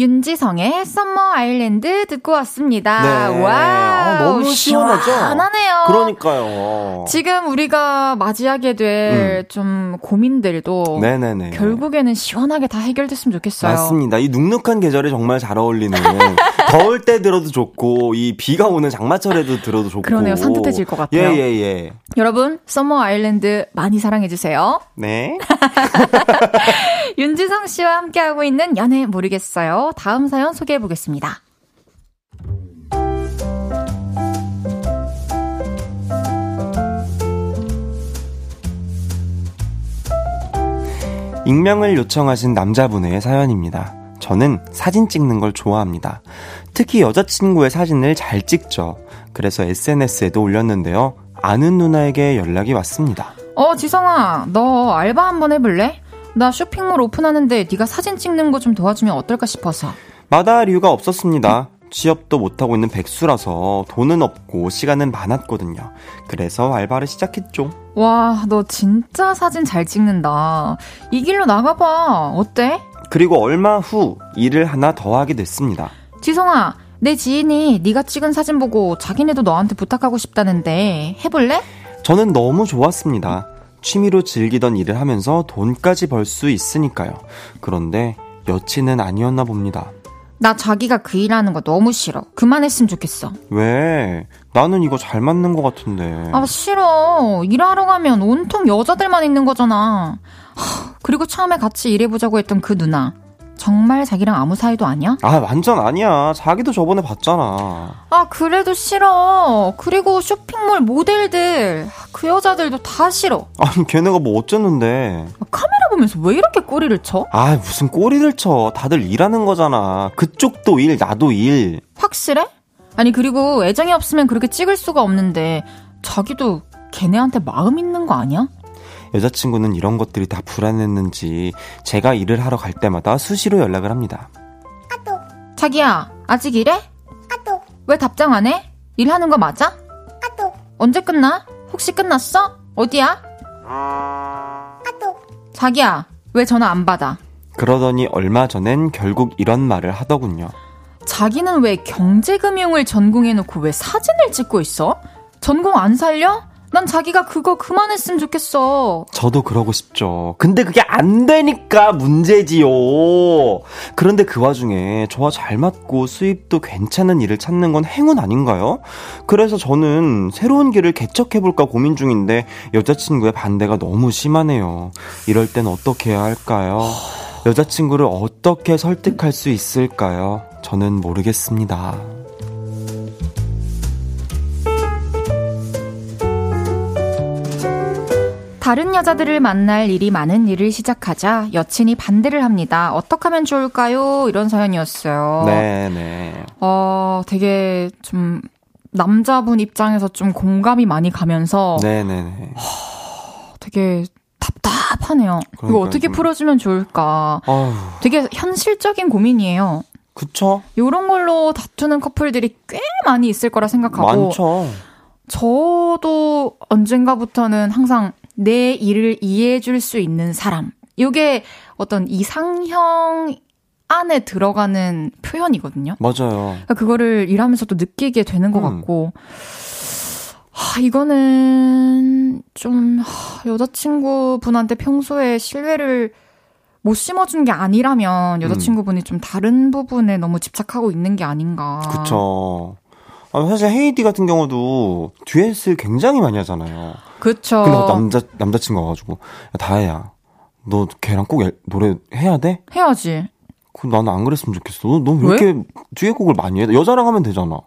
윤지성의 Summer Island 듣고 왔습니다. 네. 와, 아, 너무 시원하죠? 시원하네요. 그러니까요. 지금 우리가 맞이하게 될 좀 음. 고민들도 네네네. 결국에는 시원하게 다 해결됐으면 좋겠어요. 맞습니다. 이 눅눅한 계절에 정말 잘 어울리는 더울 때 들어도 좋고 이 비가 오는 장마철에도 들어도 좋고 그러네요. 산뜻해질 것 같아요. 예, 예, 예. 여러분, Summer Island 많이 사랑해 주세요. 네. 윤지성 씨와 함께하고 있는 연애 모르겠어요. 다음 사연 소개해 보겠습니다. 익명을 요청하신 남자분의 사연입니다. 저는 사진 찍는 걸 좋아합니다. 특히 여자친구의 사진을 잘 찍죠. 그래서 SNS에도 올렸는데요. 아는 누나에게 연락이 왔습니다. 어, 지성아, 너 알바 한번 해볼래? 나 쇼핑몰 오픈하는데 네가 사진 찍는 거 좀 도와주면 어떨까 싶어서. 마다할 이유가 없었습니다. 취업도 못하고 있는 백수라서 돈은 없고 시간은 많았거든요. 그래서 알바를 시작했죠. 와, 너 진짜 사진 잘 찍는다. 이 길로 나가봐. 어때? 그리고 얼마 후 일을 하나 더 하게 됐습니다. 지성아, 내 지인이 네가 찍은 사진 보고 자기네도 너한테 부탁하고 싶다는데 해볼래? 저는 너무 좋았습니다. 취미로 즐기던 일을 하면서 돈까지 벌 수 있으니까요. 그런데 여친은 아니었나 봅니다. 나 자기가 그 일하는 거 너무 싫어. 그만했으면 좋겠어. 왜? 나는 이거 잘 맞는 것 같은데. 아, 싫어. 일하러 가면 온통 여자들만 있는 거잖아. 하, 그리고 처음에 같이 일해보자고 했던 그 누나. 정말 자기랑 아무 사이도 아니야? 아, 완전 아니야. 자기도 저번에 봤잖아. 아, 그래도 싫어. 그리고 쇼핑몰 모델들. 그 여자들도 다 싫어. 아니, 걔네가 뭐 어쨌는데. 아, 카메라 보면서 왜 이렇게 꼬리를 쳐? 아, 무슨 꼬리를 쳐. 다들 일하는 거잖아. 그쪽도 일, 나도 일. 확실해? 아니, 그리고 애정이 없으면 그렇게 찍을 수가 없는데, 자기도 걔네한테 마음 있는 거 아니야? 여자친구는 이런 것들이 다 불안했는지 제가 일을 하러 갈 때마다 수시로 연락을 합니다. 아또 자기야 아직 일해? 아또 왜 답장 안 해? 일하는 거 맞아? 아또 언제 끝나? 혹시 끝났어? 어디야? 아또 자기야 왜 전화 안 받아? 그러더니 얼마 전엔 결국 이런 말을 하더군요. 자기는 왜 경제금융을 전공해놓고 왜 사진을 찍고 있어? 전공 안 살려? 난 자기가 그거 그만했으면 좋겠어. 저도 그러고 싶죠. 근데 그게 안 되니까 문제지요. 그런데 그 와중에 저와 잘 맞고 수입도 괜찮은 일을 찾는 건 행운 아닌가요? 그래서 저는 새로운 길을 개척해볼까 고민 중인데 여자친구의 반대가 너무 심하네요. 이럴 땐 어떻게 해야 할까요? 여자친구를 어떻게 설득할 수 있을까요? 저는 모르겠습니다. 다른 여자들을 만날 일이 많은 일을 시작하자 여친이 반대를 합니다. 어떻게 하면 좋을까요? 이런 사연이었어요. 네, 네. 어, 되게 좀 남자분 입장에서 좀 공감이 많이 가면서 네, 네, 네. 되게 답답하네요. 이거 어떻게 좀... 풀어주면 좋을까? 어휴. 되게 현실적인 고민이에요. 그쵸? 요런 걸로 다투는 커플들이 꽤 많이 있을 거라 생각하고. 많죠. 저도 언젠가부터는 항상 내 일을 이해해 줄 수 있는 사람. 요게 어떤 이상형 안에 들어가는 표현이거든요. 맞아요. 그러니까 그거를 일하면서도 느끼게 되는 것 음. 같고, 하, 이거는 좀 하, 여자친구분한테 평소에 신뢰를 못 심어준 게 아니라면 여자친구분이 음. 좀 다른 부분에 너무 집착하고 있는 게 아닌가. 그쵸. 아, 사실 헤이디 같은 경우도 듀엣을 굉장히 많이 하잖아요. 그쵸. 근데 남자, 남자친구 와가지고, 야, 다혜야, 너 걔랑 꼭 노래 해야 돼? 해야지. 그 나는 안 그랬으면 좋겠어. 너왜 이렇게 듀엣곡을 많이 해? 여자랑 하면 되잖아.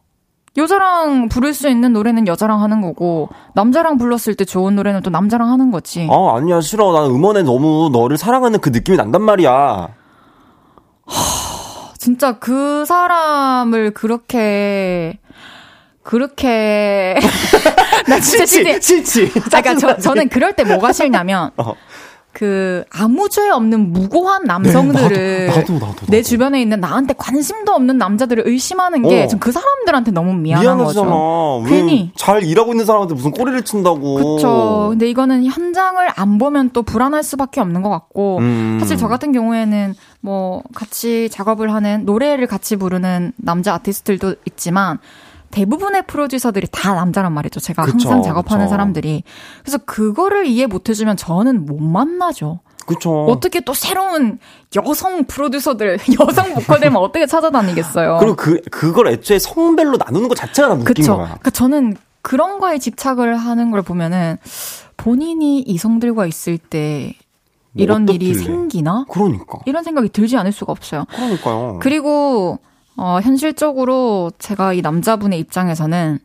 여자랑 부를 수 있는 노래는 여자랑 하는 거고 남자랑 불렀을 때 좋은 노래는 또 남자랑 하는 거지. 아 아니야 싫어. 나는 음원에 너무 너를 사랑하는 그 느낌이 난단 말이야. 하, 진짜 그 사람을 그렇게 그렇게 나 진짜 싫지 싫지. 아, 그러니까 저, 저는 그럴 때 뭐가 싫냐면 어. 그 아무 죄 없는 무고한 남성들을 네, 나도, 나도, 나도, 내 주변에 있는 나한테 관심도 없는 남자들을 의심하는 게 전그 어. 사람들한테 너무 미안한 미안하잖아. 거죠. 괜히 잘 일하고 있는 사람한테 무슨 꼬리를 친다고. 그렇죠. 근데 이거는 현장을 안 보면 또 불안할 수밖에 없는 것 같고 음. 사실 저 같은 경우에는 뭐 같이 작업을 하는 노래를 같이 부르는 남자 아티스트들도 있지만 대부분의 프로듀서들이 다 남자란 말이죠. 제가 그쵸, 항상 작업하는 그쵸. 사람들이. 그래서 그거를 이해 못 해주면 저는 못 만나죠. 그쵸. 어떻게 또 새로운 여성 프로듀서들, 여성 보컬들만 어떻게 찾아다니겠어요. 그리고 그, 그걸 애초에 성별로 나누는 것 자체가 나 웃긴. 거야. 그러니까 저는 그런 거에 집착을 하는 걸 보면은 본인이 이성들과 있을 때 이런 뭐 일이 생기나? 그러니까. 이런 생각이 들지 않을 수가 없어요. 그러니까요. 그리고 어, 현실적으로 제가 이 남자분의 입장에서는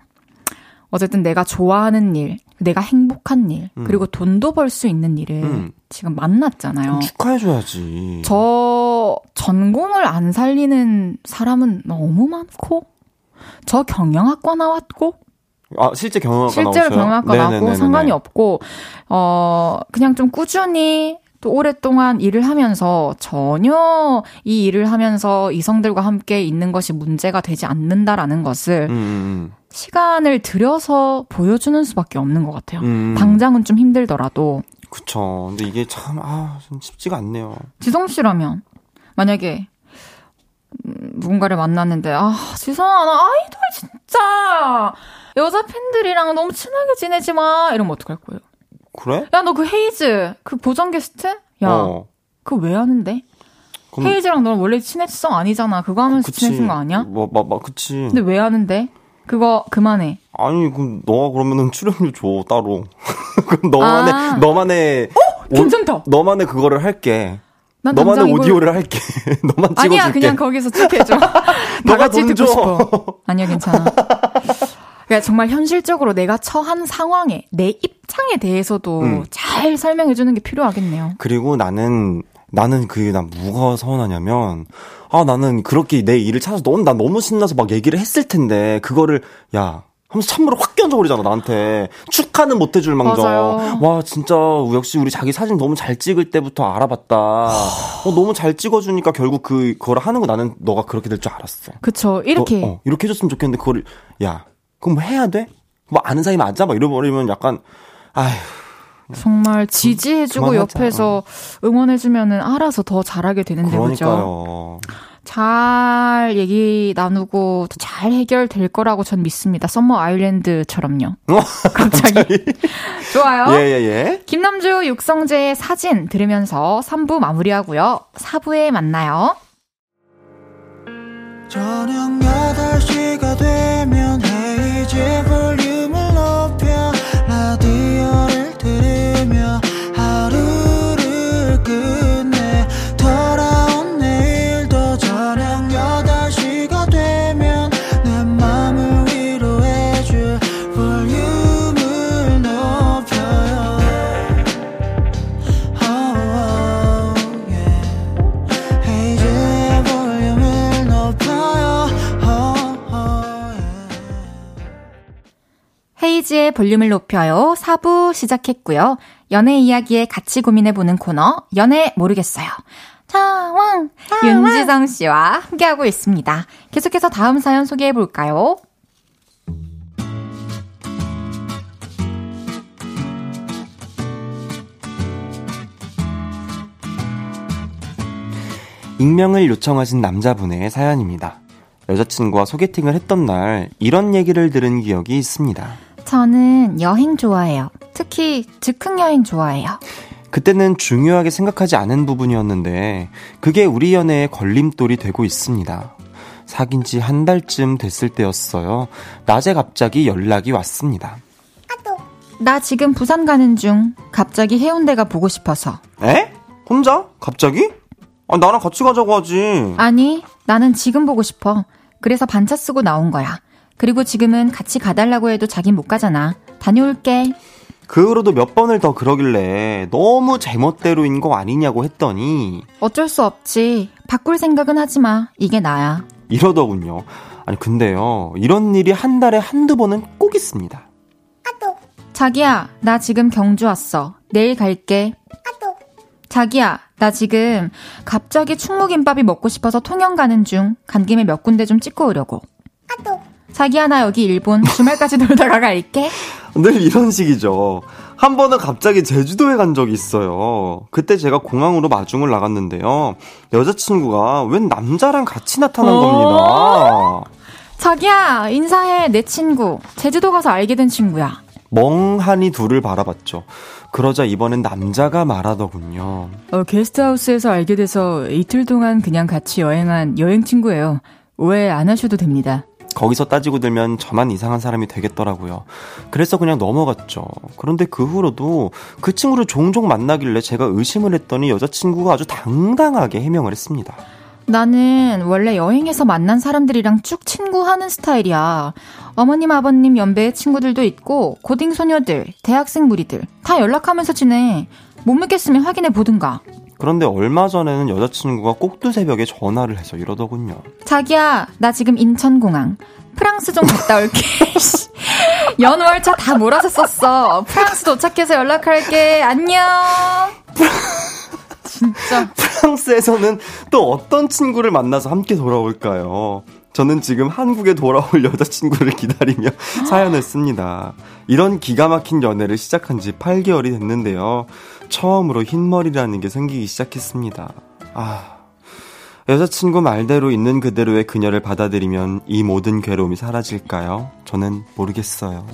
어쨌든 내가 좋아하는 일, 내가 행복한 일, 음. 그리고 돈도 벌 수 있는 일을 음. 지금 만났잖아요. 축하해줘야지. 저 전공을 안 살리는 사람은 너무 많고, 저 경영학과 나왔고, 아, 실제 경영학과 실제로 경영학과 나왔고 상관이 없고, 어, 그냥 좀 꾸준히 또 오랫동안 일을 하면서 전혀 이 일을 하면서 이성들과 함께 있는 것이 문제가 되지 않는다라는 것을 음. 음, 음. 시간을 들여서 보여주는 수밖에 없는 것 같아요. 음. 당장은 좀 힘들더라도. 그쵸. 근데 이게 참, 아, 좀 쉽지가 않네요. 지성 씨라면, 만약에, 누군가를 만났는데, 아, 지성아, 나 아이돌 진짜! 여자 팬들이랑 너무 친하게 지내지 마! 이러면 어떡할 거예요? 그래? 야, 너 그 헤이즈, 그 보정 게스트? 야, 어. 그거 왜 하는데? 헤이즈랑 너는 원래 친해지성 아니잖아. 그거 하면서 그치. 친해진 거 아니야? 뭐, 뭐, 뭐, 그치. 근데 왜 하는데? 그거 그만해. 아니, 그럼 너가 그러면은 출연료 줘, 따로. 그럼 너만의, 아. 너만의. 어? 괜찮다. 너만의 그거를 할게. 너만의 오디오를 이걸... 할게. 너만 찍어줄게. 아니야, 그냥 거기서 찍혀줘. 다 같이 듣고 싶어. 아니야, 괜찮아. 그러니까 정말 현실적으로 내가 처한 상황에 내 입장에 대해서도 음. 잘 설명해 주는 게 필요하겠네요. 그리고 나는 나는 그게 난 뭐가 서운하냐면 아 나는 그렇게 내 일을 찾아서 너무 난 너무 신나서 막 얘기를 했을 텐데 그거를 야 하면서 찬물을 확 끼얹어버리잖아, 나한테. 축하는 못 해줄 망정. 맞아요. 와, 진짜, 역시 우리 자기 사진 너무 잘 찍을 때부터 알아봤다. 어, 너무 잘 찍어주니까 결국 그, 그걸 하는 거 나는 너가 그렇게 될 줄 알았어. 그쵸, 이렇게. 너, 어, 이렇게 해줬으면 좋겠는데, 그거를, 야, 그럼 뭐 해야 돼? 뭐 아는 사이 맞아? 막 이러버리면 약간, 아휴. 정말 지지해주고 그, 옆에서 응원해주면은 알아서 더 잘하게 되는데, 그러니까요. 그죠? 잘 얘기 나누고 잘 해결될 거라고 전 믿습니다. Summer Island처럼요. 어, 갑자기. 좋아요. 예, 예, 예. 김남주 육성재의 사진 들으면서 3부 마무리하고요. 4부에 만나요. 저녁 8시가 되면 헤이즈 볼륨을 헤이지의 볼륨을 높여요. 4부 시작했고요. 연애 이야기에 같이 고민해보는 코너, 연애 모르겠어요. 차왕! 윤지성 씨와 함께하고 있습니다. 계속해서 다음 사연 소개해볼까요? 익명을 요청하신 남자분의 사연입니다. 여자친구와 소개팅을 했던 날 이런 얘기를 들은 기억이 있습니다. 저는 여행 좋아해요. 특히 즉흥 여행 좋아해요. 그때는 중요하게 생각하지 않은 부분이었는데 그게 우리 연애의 걸림돌이 되고 있습니다. 사귄 지 한 달쯤 됐을 때였어요. 낮에 갑자기 연락이 왔습니다. 나 지금 부산 가는 중. 갑자기 해운대가 보고 싶어서. 에? 혼자? 갑자기? 아, 나랑 같이 가자고 하지. 아니, 나는 지금 보고 싶어. 그래서 반차 쓰고 나온 거야. 그리고 지금은 같이 가달라고 해도 자긴 못 가잖아. 다녀올게. 그 후로도 몇 번을 더 그러길래 너무 제멋대로인 거 아니냐고 했더니 어쩔 수 없지. 바꿀 생각은 하지 마. 이게 나야. 이러더군요. 아니 근데요. 이런 일이 한 달에 한두 번은 꼭 있습니다. 아또. 자기야, 나 지금 경주 왔어. 내일 갈게. 아또. 자기야, 나 지금 갑자기 충무김밥이 먹고 싶어서 통영 가는 중. 간 김에 몇 군데 좀 찍고 오려고. 아또. 자기야 나 여기 일본 주말까지 놀다가 갈게. 늘 이런 식이죠. 한 번은 갑자기 제주도에 간 적이 있어요. 그때 제가 공항으로 마중을 나갔는데요. 여자친구가 웬 남자랑 같이 나타난 어? 겁니다. 자기야 인사해 내 친구. 제주도 가서 알게 된 친구야. 멍하니 둘을 바라봤죠. 그러자 이번엔 남자가 말하더군요. 어, 게스트하우스에서 알게 돼서 이틀 동안 그냥 같이 여행한 여행 친구예요. 오해 안 하셔도 됩니다. 거기서 따지고 들면 저만 이상한 사람이 되겠더라고요. 그래서 그냥 넘어갔죠. 그런데 그 후로도 그 친구를 종종 만나길래 제가 의심을 했더니 여자친구가 아주 당당하게 해명을 했습니다. 나는 원래 여행에서 만난 사람들이랑 쭉 친구하는 스타일이야. 어머님, 아버님 연배의 친구들도 있고, 고딩 소녀들, 대학생 무리들, 다 연락하면서 지내. 못 믿겠으면 확인해 보든가. 그런데 얼마 전에는 여자친구가 꼭두 새벽에 전화를 해서 이러더군요. 자기야, 나 지금 인천공항. 프랑스 좀 갔다 올게. 연월차 다 몰아서 썼어. 프랑스 도착해서 연락할게. 안녕. 진짜. 프랑스에서는 또 어떤 친구를 만나서 함께 돌아올까요? 저는 지금 한국에 돌아올 여자친구를 기다리며 사연을 씁니다. 이런 기가 막힌 연애를 시작한 지 8개월이 됐는데요. 처음으로 흰머리라는 게 생기기 시작했습니다. 아. 여자친구 말대로 있는 그대로의 그녀를 받아들이면 이 모든 괴로움이 사라질까요? 저는 모르겠어요.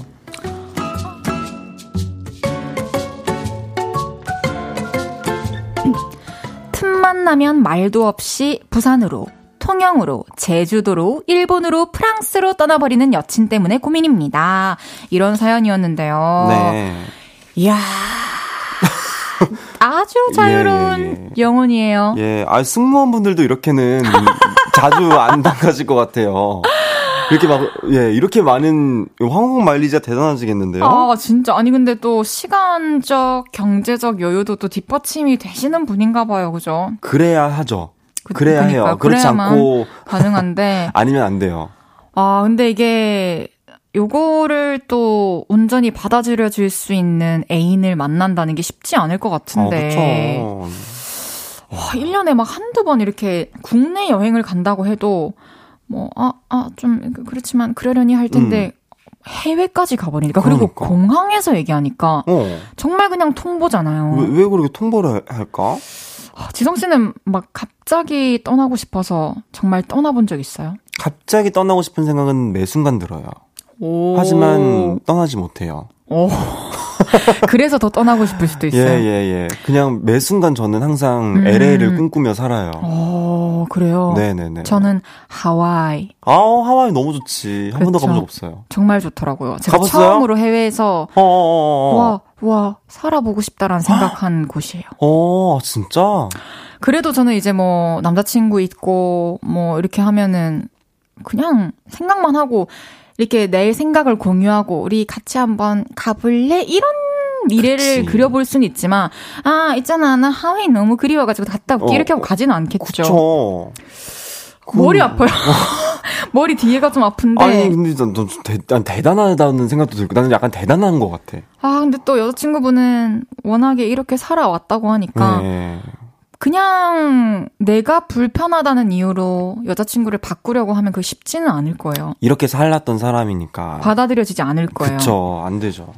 틈만 나면 말도 없이 부산으로, 통영으로, 제주도로, 일본으로, 프랑스로 떠나버리는 여친 때문에 고민입니다. 이런 사연이었는데요. 네. 이야. 아주 자유로운 예, 예. 영혼이에요. 예, 아 승무원분들도 이렇게는 자주 안 당하실 것 같아요. 이렇게 막, 예, 이렇게 많은 항공 마일리지가 대단하시겠는데요? 아, 진짜. 아니, 근데 또 시간적, 경제적 여유도 또 뒷받침이 되시는 분인가 봐요, 그죠? 그래야 하죠. 그, 래야 해요. 그렇지 않고. 가능한데. 아니면 안 돼요. 아, 근데 이게 요거를 또 온전히 받아들여 줄 수 있는 애인을 만난다는 게 쉽지 않을 것 같은데. 어, 와, 1년에 막 한두 번 이렇게 국내 여행을 간다고 해도, 뭐, 아, 아, 좀, 그렇지만 그러려니 할 텐데, 음. 해외까지 가버리니까. 그리고 그러니까. 공항에서 얘기하니까, 어. 정말 그냥 통보잖아요. 왜, 왜 그렇게 통보를 할까? 아, 지성 씨는 막 갑자기 떠나고 싶어서 정말 떠나본 적 있어요? 갑자기 떠나고 싶은 생각은 매 순간 들어요. 오. 하지만 떠나지 못해요. 오. 그래서 더 떠나고 싶을 수도 있어요. 예, 예, 예. 그냥 매 순간 저는 항상 음. LA를 꿈꾸며 살아요. 어, 그래요? 네네네. 저는 하와이. 아, 하와이 너무 좋지. 한 번도 가본 적 없어요. 정말 좋더라고요. 제가 가봤어요? 처음으로 해외에서 어어어어. 와, 와, 살아보고 싶다라는 생각한 곳이에요. 어, 진짜? 그래도 저는 이제 뭐 남자친구 있고 뭐 이렇게 하면은 그냥 생각만 하고 이렇게 내일 생각을 공유하고 우리 같이 한번 가볼래? 이런 미래를 그치. 그려볼 수는 있지만 아 있잖아 나 하와이 너무 그리워가지고 갔다 올게 어, 이렇게 하고 가지는 않겠죠. 그쵸. 머리 아파요. 머리 뒤에가 좀 아픈데. 아니 근데 난, 난 대단하다는 생각도 들고 나는 약간 대단한 것 같아. 아 근데 또 여자친구분은 워낙에 이렇게 살아왔다고 하니까 네. 그냥 내가 불편하다는 이유로 여자친구를 바꾸려고 하면 그 쉽지는 않을 거예요. 이렇게 살았던 사람이니까. 받아들여지지 않을 거예요. 그쵸, 안 되죠.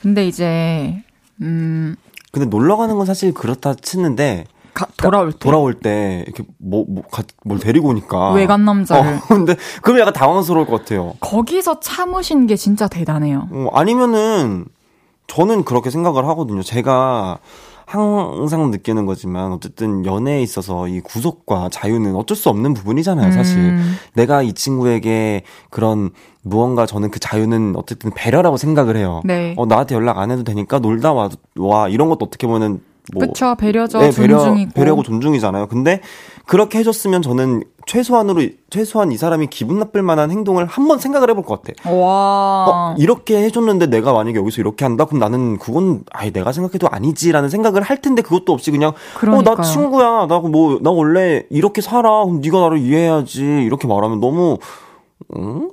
근데 이제, 음. 근데 놀러 가는 건 사실 그렇다 치는데. 가, 돌아올 때. 돌아올 때, 이렇게 뭐, 뭐, 가, 뭘 데리고 오니까. 외간 남자를. 어, 근데, 그러면 약간 당황스러울 것 같아요. 거기서 참으신 게 진짜 대단해요. 어, 아니면은, 저는 그렇게 생각을 하거든요. 제가, 항상 느끼는 거지만 어쨌든 연애에 있어서 이 구속과 자유는 어쩔 수 없는 부분이잖아요, 사실. 음. 내가 이 친구에게 그런 무언가 저는 그 자유는 어쨌든 배려라고 생각을 해요. 네. 어, 나한테 연락 안 해도 되니까 놀다 와, 와 이런 것도 어떻게 보면 뭐 그쵸 배려죠 네, 배려, 존중이고 배려고 존중이잖아요. 근데 그렇게 해줬으면 저는 최소한으로 최소한 이 사람이 기분 나쁠 만한 행동을 한번 생각을 해볼 것 같아. 와 어, 이렇게 해줬는데 내가 만약에 여기서 이렇게 한다 그럼 나는 그건 아예 내가 생각해도 아니지라는 생각을 할 텐데 그것도 없이 그냥 어나 친구야 나 뭐나 나 원래 이렇게 살아 그럼 네가 나를 이해해야지 이렇게 말하면 너무 응?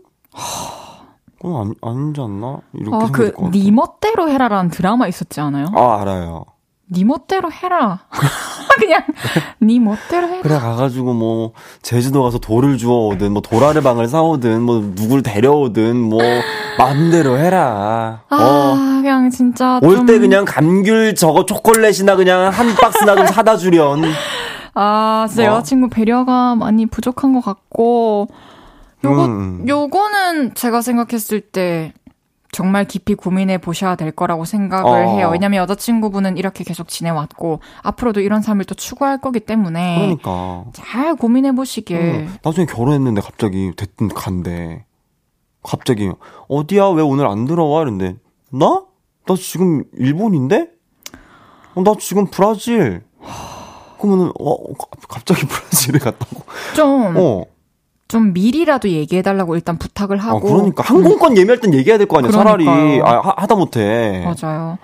그건 아니, 아니지 않나? 이렇게 아, 그, 네 멋대로 해라라는 드라마 있었지 않아요? 아, 알아요. 네 멋대로 해라. 그냥 네 멋대로 해라. 그래 가가지고 뭐 제주도 가서 돌을 주워오든 뭐 도라르방을 사오든 뭐 누굴 데려오든 뭐 마음대로 해라. 아 어. 그냥 진짜 올 때 그냥 감귤 저거 초콜릿이나 그냥 한 박스나 좀 사다 주련. 아 진짜 뭐? 여자친구 배려가 많이 부족한 것 같고 요거 음. 요거는 제가 생각했을 때 정말 깊이 고민해 보셔야 될 거라고 생각을 어. 해요. 왜냐면 여자친구분은 이렇게 계속 지내왔고 앞으로도 이런 삶을 또 추구할 거기 때문에 그러니까 잘 고민해 보시길. 응. 나중에 결혼했는데 갑자기 됐든 간대. 갑자기 어디야 왜 오늘 안 들어와 이런데 나? 나 지금 일본인데? 어, 나 지금 브라질. 그러면은 어 갑자기 브라질에 갔다고. 좀 어. 좀 미리라도 얘기해달라고 일단 부탁을 어, 하고. 어, 그러니까 항공권 예매할 땐 얘기해야 될 거 아니야. 그러니까요. 차라리 아, 하, 다 못해. 맞아요.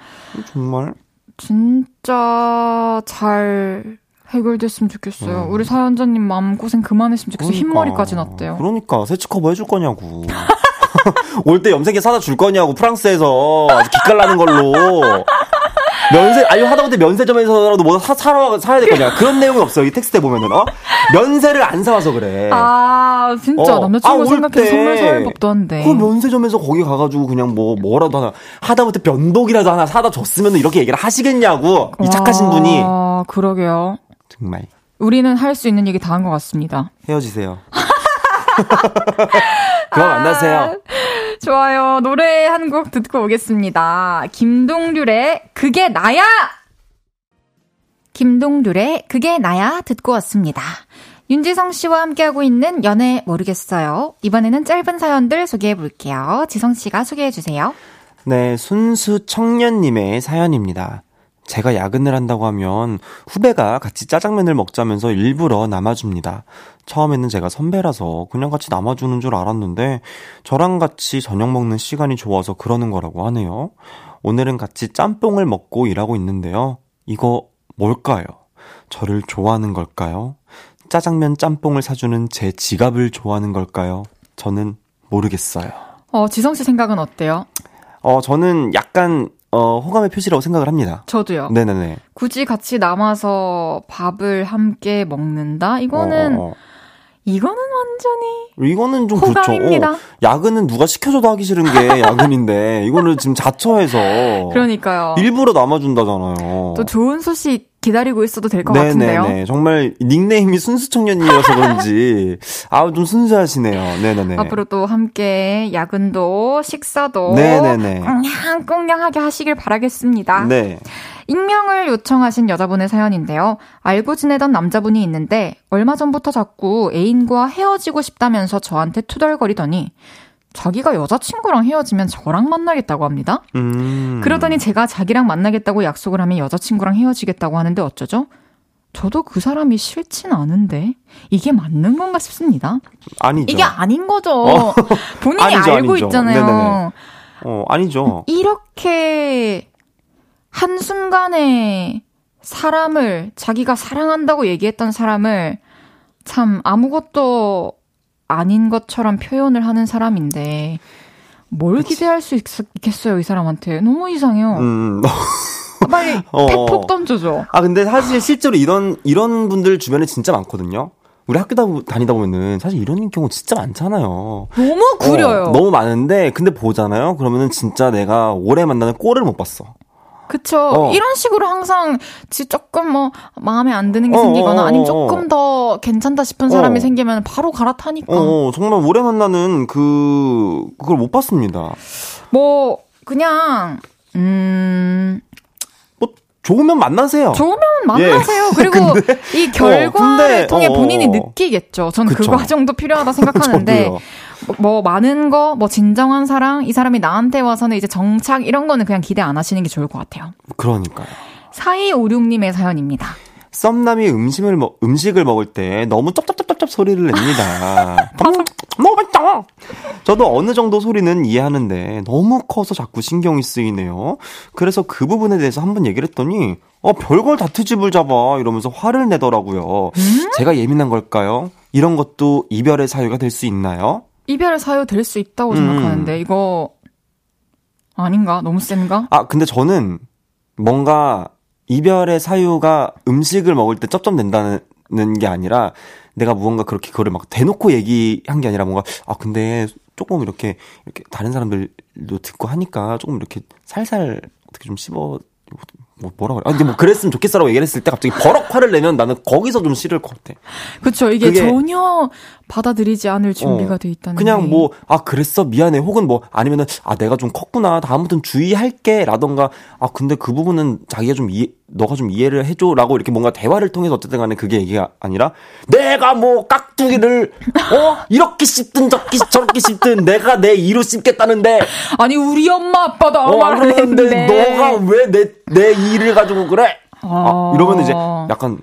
정말 진짜 잘 해결됐으면 좋겠어요. 음. 우리 사연자님 마음 고생 그만했으면 좋겠어요. 그러니까. 흰머리까지 났대요. 그러니까 새치 커버 해줄 거냐고. 올 때 염색약 사다 줄 거냐고 프랑스에서 아주 기깔나는 걸로. 면세 아니 하다못해 면세점에서라도 뭐 사, 사러 사야 될 거냐 그런 내용이 없어 이 텍스트에 보면은. 어? 면세를 안 사와서 그래. 아 진짜. 어. 남자친구 아, 생각해서 선물 사올 법도 한데. 그 면세점에서 거기 가가지고 그냥 뭐 뭐라도 하나 하다못해 변복이라도 하나 사다 줬으면 이렇게 얘기를 하시겠냐고 이 착하신 분이. 아 그러게요. 정말. 우리는 할 수 있는 얘기 다 한 것 같습니다. 헤어지세요. 그만 만나세요. 아, 좋아요. 노래 한 곡 듣고 오겠습니다. 김동률의 그게 나야! 김동률의 그게 나야 듣고 왔습니다. 윤지성 씨와 함께하고 있는 연애 모르겠어요. 이번에는 짧은 사연들 소개해 볼게요. 지성 씨가 소개해 주세요. 네, 순수 청년님의 사연입니다. 제가 야근을 한다고 하면 후배가 같이 짜장면을 먹자면서 일부러 남아줍니다. 처음에는 제가 선배라서 그냥 같이 남아주는 줄 알았는데 저랑 같이 저녁 먹는 시간이 좋아서 그러는 거라고 하네요. 오늘은 같이 짬뽕을 먹고 일하고 있는데요. 이거 뭘까요? 저를 좋아하는 걸까요? 짜장면 짬뽕을 사주는 제 지갑을 좋아하는 걸까요? 저는 모르겠어요. 어, 지성 씨 생각은 어때요? 어, 저는 약간 어, 호감의 표시라고 생각을 합니다. 저도요. 네네네. 굳이 같이 남아서 밥을 함께 먹는다? 이거는 어, 어. 어. 이거는 완전히 이거는 좀 호감입니다. 그렇죠. 어, 야근은 누가 시켜줘도 하기 싫은 게 야근인데 이거는 지금 자처해서 그러니까요. 일부러 남아준다잖아요. 또 좋은 소식 기다리고 있어도 될 것 같은데요. 네네네. 정말 닉네임이 순수 청년이어서 그런지 아우 좀 순수하시네요. 네네네. 앞으로 또 함께 야근도 식사도 네네네. 꽁냥꽁냥하게 하시길 바라겠습니다. 네. 익명을 요청하신 여자분의 사연인데요. 알고 지내던 남자분이 있는데 얼마 전부터 자꾸 애인과 헤어지고 싶다면서 저한테 투덜거리더니 자기가 여자친구랑 헤어지면 저랑 만나겠다고 합니다. 음. 그러더니 제가 자기랑 만나겠다고 약속을 하면 여자친구랑 헤어지겠다고 하는데 어쩌죠? 저도 그 사람이 싫진 않은데 이게 맞는 건가 싶습니다. 아니죠. 이게 아닌 거죠. 어. 본인이 아니죠, 알고 아니죠. 있잖아요. 네네네. 어, 아니죠. 이렇게 한순간에 사람을 자기가 사랑한다고 얘기했던 사람을 참 아무것도 아닌 것처럼 표현을 하는 사람인데 뭘 그치. 기대할 수 있, 겠어요이 사람한테 너무 이상해요. 음. 아, 빨리 어. 팩폭 던져줘. 아 근데 사실 실제로 이런 이런 분들 주변에 진짜 많거든요. 우리 학교 다니다 보면은 사실 이런 경우 진짜 많잖아요. 너무 구려요. 어, 너무 많은데 근데 보잖아요. 그러면은 진짜 내가 오래 만나는 꼴을 못 봤어. 그쵸. 어. 이런 식으로 항상 조금 뭐 마음에 안 드는 게 어, 생기거나 어, 아니면 어, 조금 더 괜찮다 싶은 사람이 어. 생기면 바로 갈아타니까. 어, 정말 오래 만나는 그 그걸 못 봤습니다. 뭐 그냥 음. 뭐 좋으면 만나세요. 좋으면 만나세요. 예. 그리고 근데, 이 결과를 근데, 통해 본인이 느끼겠죠. 저는 그 과정도 필요하다 생각하는데 뭐 많은 거, 뭐 진정한 사랑, 이 사람이 나한테 와서는 이제 정착 이런 거는 그냥 기대 안 하시는 게 좋을 것 같아요. 그러니까요. 4256님의 사연입니다. 썸남이 음식을 먹, 음식을 먹을 때 너무 쩝쩝쩝쩝 소리를 냅니다. 너무 맛있다! 저도 어느 정도 소리는 이해하는데 너무 커서 자꾸 신경이 쓰이네요. 그래서 그 부분에 대해서 한번 얘기를 했더니 어, 별걸 다 트집을 잡아 이러면서 화를 내더라고요. 음? 제가 예민한 걸까요? 이런 것도 이별의 사유가 될 수 있나요? 이별의 사유 될 수 있다고 음. 생각하는데 이거 아닌가? 너무 센가? 아 근데 저는 뭔가 이별의 사유가 음식을 먹을 때 쩝쩝 낸다는 게 아니라 내가 무언가 그렇게 그거를 막 대놓고 얘기한 게 아니라 뭔가 아 근데 조금 이렇게 이렇게 다른 사람들도 듣고 하니까 조금 이렇게 살살 어떻게 좀 씹어 뭐 뭐라 그래? 아, 근데 뭐 그랬으면 좋겠어라고 얘기를 했을 때 갑자기 버럭 화를 내면 나는 거기서 좀 싫을 것 같아. 그렇죠. 이게 전혀 받아들이지 않을 준비가 어, 돼 있다는. 그냥 뭐 아 그랬어 미안해 혹은 뭐 아니면은 아 내가 좀 컸구나 다음부터는 주의할게라던가 아 근데 그 부분은 자기가 좀 이해 너가 좀 이해를 해줘라고 이렇게 뭔가 대화를 통해서 어쨌든 간에 그게 얘기가 아니라 내가 뭐 깍두기를 어? 이렇게 씹든 저렇게 저렇게 씹든 내가 내 이로 씹겠다는데. 아니 우리 엄마 아빠도 어, 말했는데. 너가 왜 내 내 이를 가지고 그래? 아, 이러면 이제 약간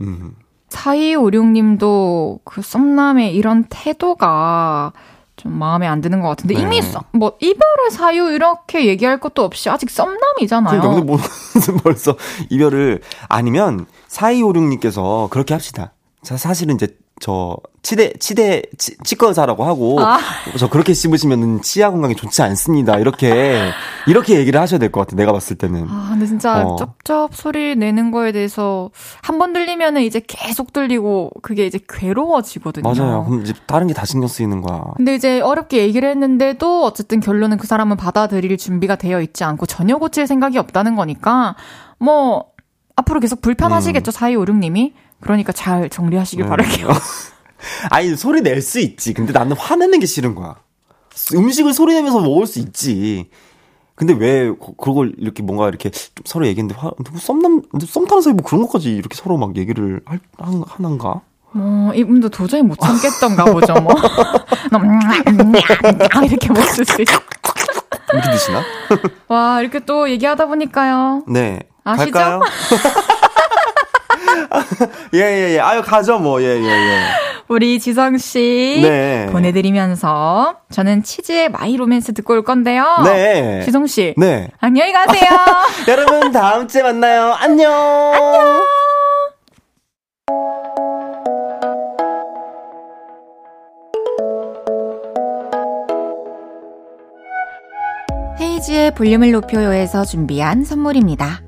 음. 4256님도 그 썸남의 이런 태도가 좀 마음에 안 드는 것 같은데 네. 이미 썸, 뭐 이별의 사유 이렇게 얘기할 것도 없이 아직 썸남이잖아요. 그러니까 근데 뭐 벌써 이별을 아니면 4256님께서 그렇게 합시다. 자, 사실은 이제 저 치대 치대 치, 치과 의사라고 하고 아. 저 그렇게 씹으시면 치아 건강에 좋지 않습니다. 이렇게 이렇게 얘기를 하셔야 될 것 같아. 내가 봤을 때는. 아 근데 진짜 어. 쩝쩝 소리 내는 거에 대해서 한 번 들리면은 이제 계속 들리고 그게 이제 괴로워지거든요. 맞아요. 그럼 이제 다른 게 다 신경 쓰이는 거야. 근데 이제 어렵게 얘기를 했는데도 어쨌든 결론은 그 사람은 받아들일 준비가 되어 있지 않고 전혀 고칠 생각이 없다는 거니까 뭐 앞으로 계속 불편하시겠죠. 음. 4256님이. 그러니까 잘 정리하시길 네. 바랄게요. 아니, 소리 낼 수 있지. 근데 나는 화내는 게 싫은 거야. 음식을 소리 내면서 먹을 수 있지. 근데 왜 그걸 이렇게 뭔가 이렇게 좀 서로 얘기했는데 화, 썸남 썸 타는 사이 뭐 그런 것까지 이렇게 서로 막 얘기를 할 하는가? 뭐 이분도 도저히 못 참겠던가 보죠 뭐. 이렇게 먹을 수 있. 이렇게 드시나? 와 이렇게 또 얘기하다 보니까요. 네. 아시죠? 예, 예, 예. 아유, 가죠, 뭐. 예, 예, 예. 우리 지성씨. 네. 보내드리면서 저는 치즈의 My Romance 듣고 올 건데요. 네. 지성씨. 네. 안녕히 가세요. 여러분, 다음주에 만나요. 안녕. 안녕. 헤이즈의 볼륨을 높여요에서 준비한 선물입니다.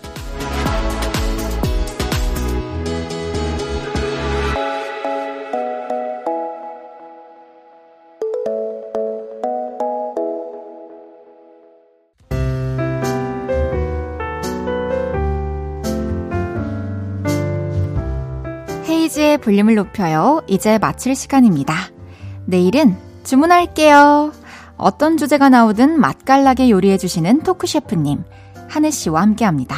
볼륨을 높여요. 이제 마칠 시간입니다. 내일은 주문할게요. 어떤 주제가 나오든 맛깔나게 요리해주시는 토크 셰프님, 하늘 씨와 함께 합니다.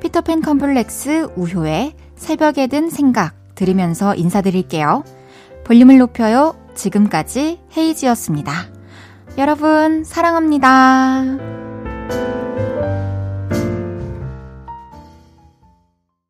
피터팬 컴플렉스 우효의 새벽에 든 생각 들으면서 인사드릴게요. 볼륨을 높여요. 지금까지 헤이지였습니다. 여러분, 사랑합니다.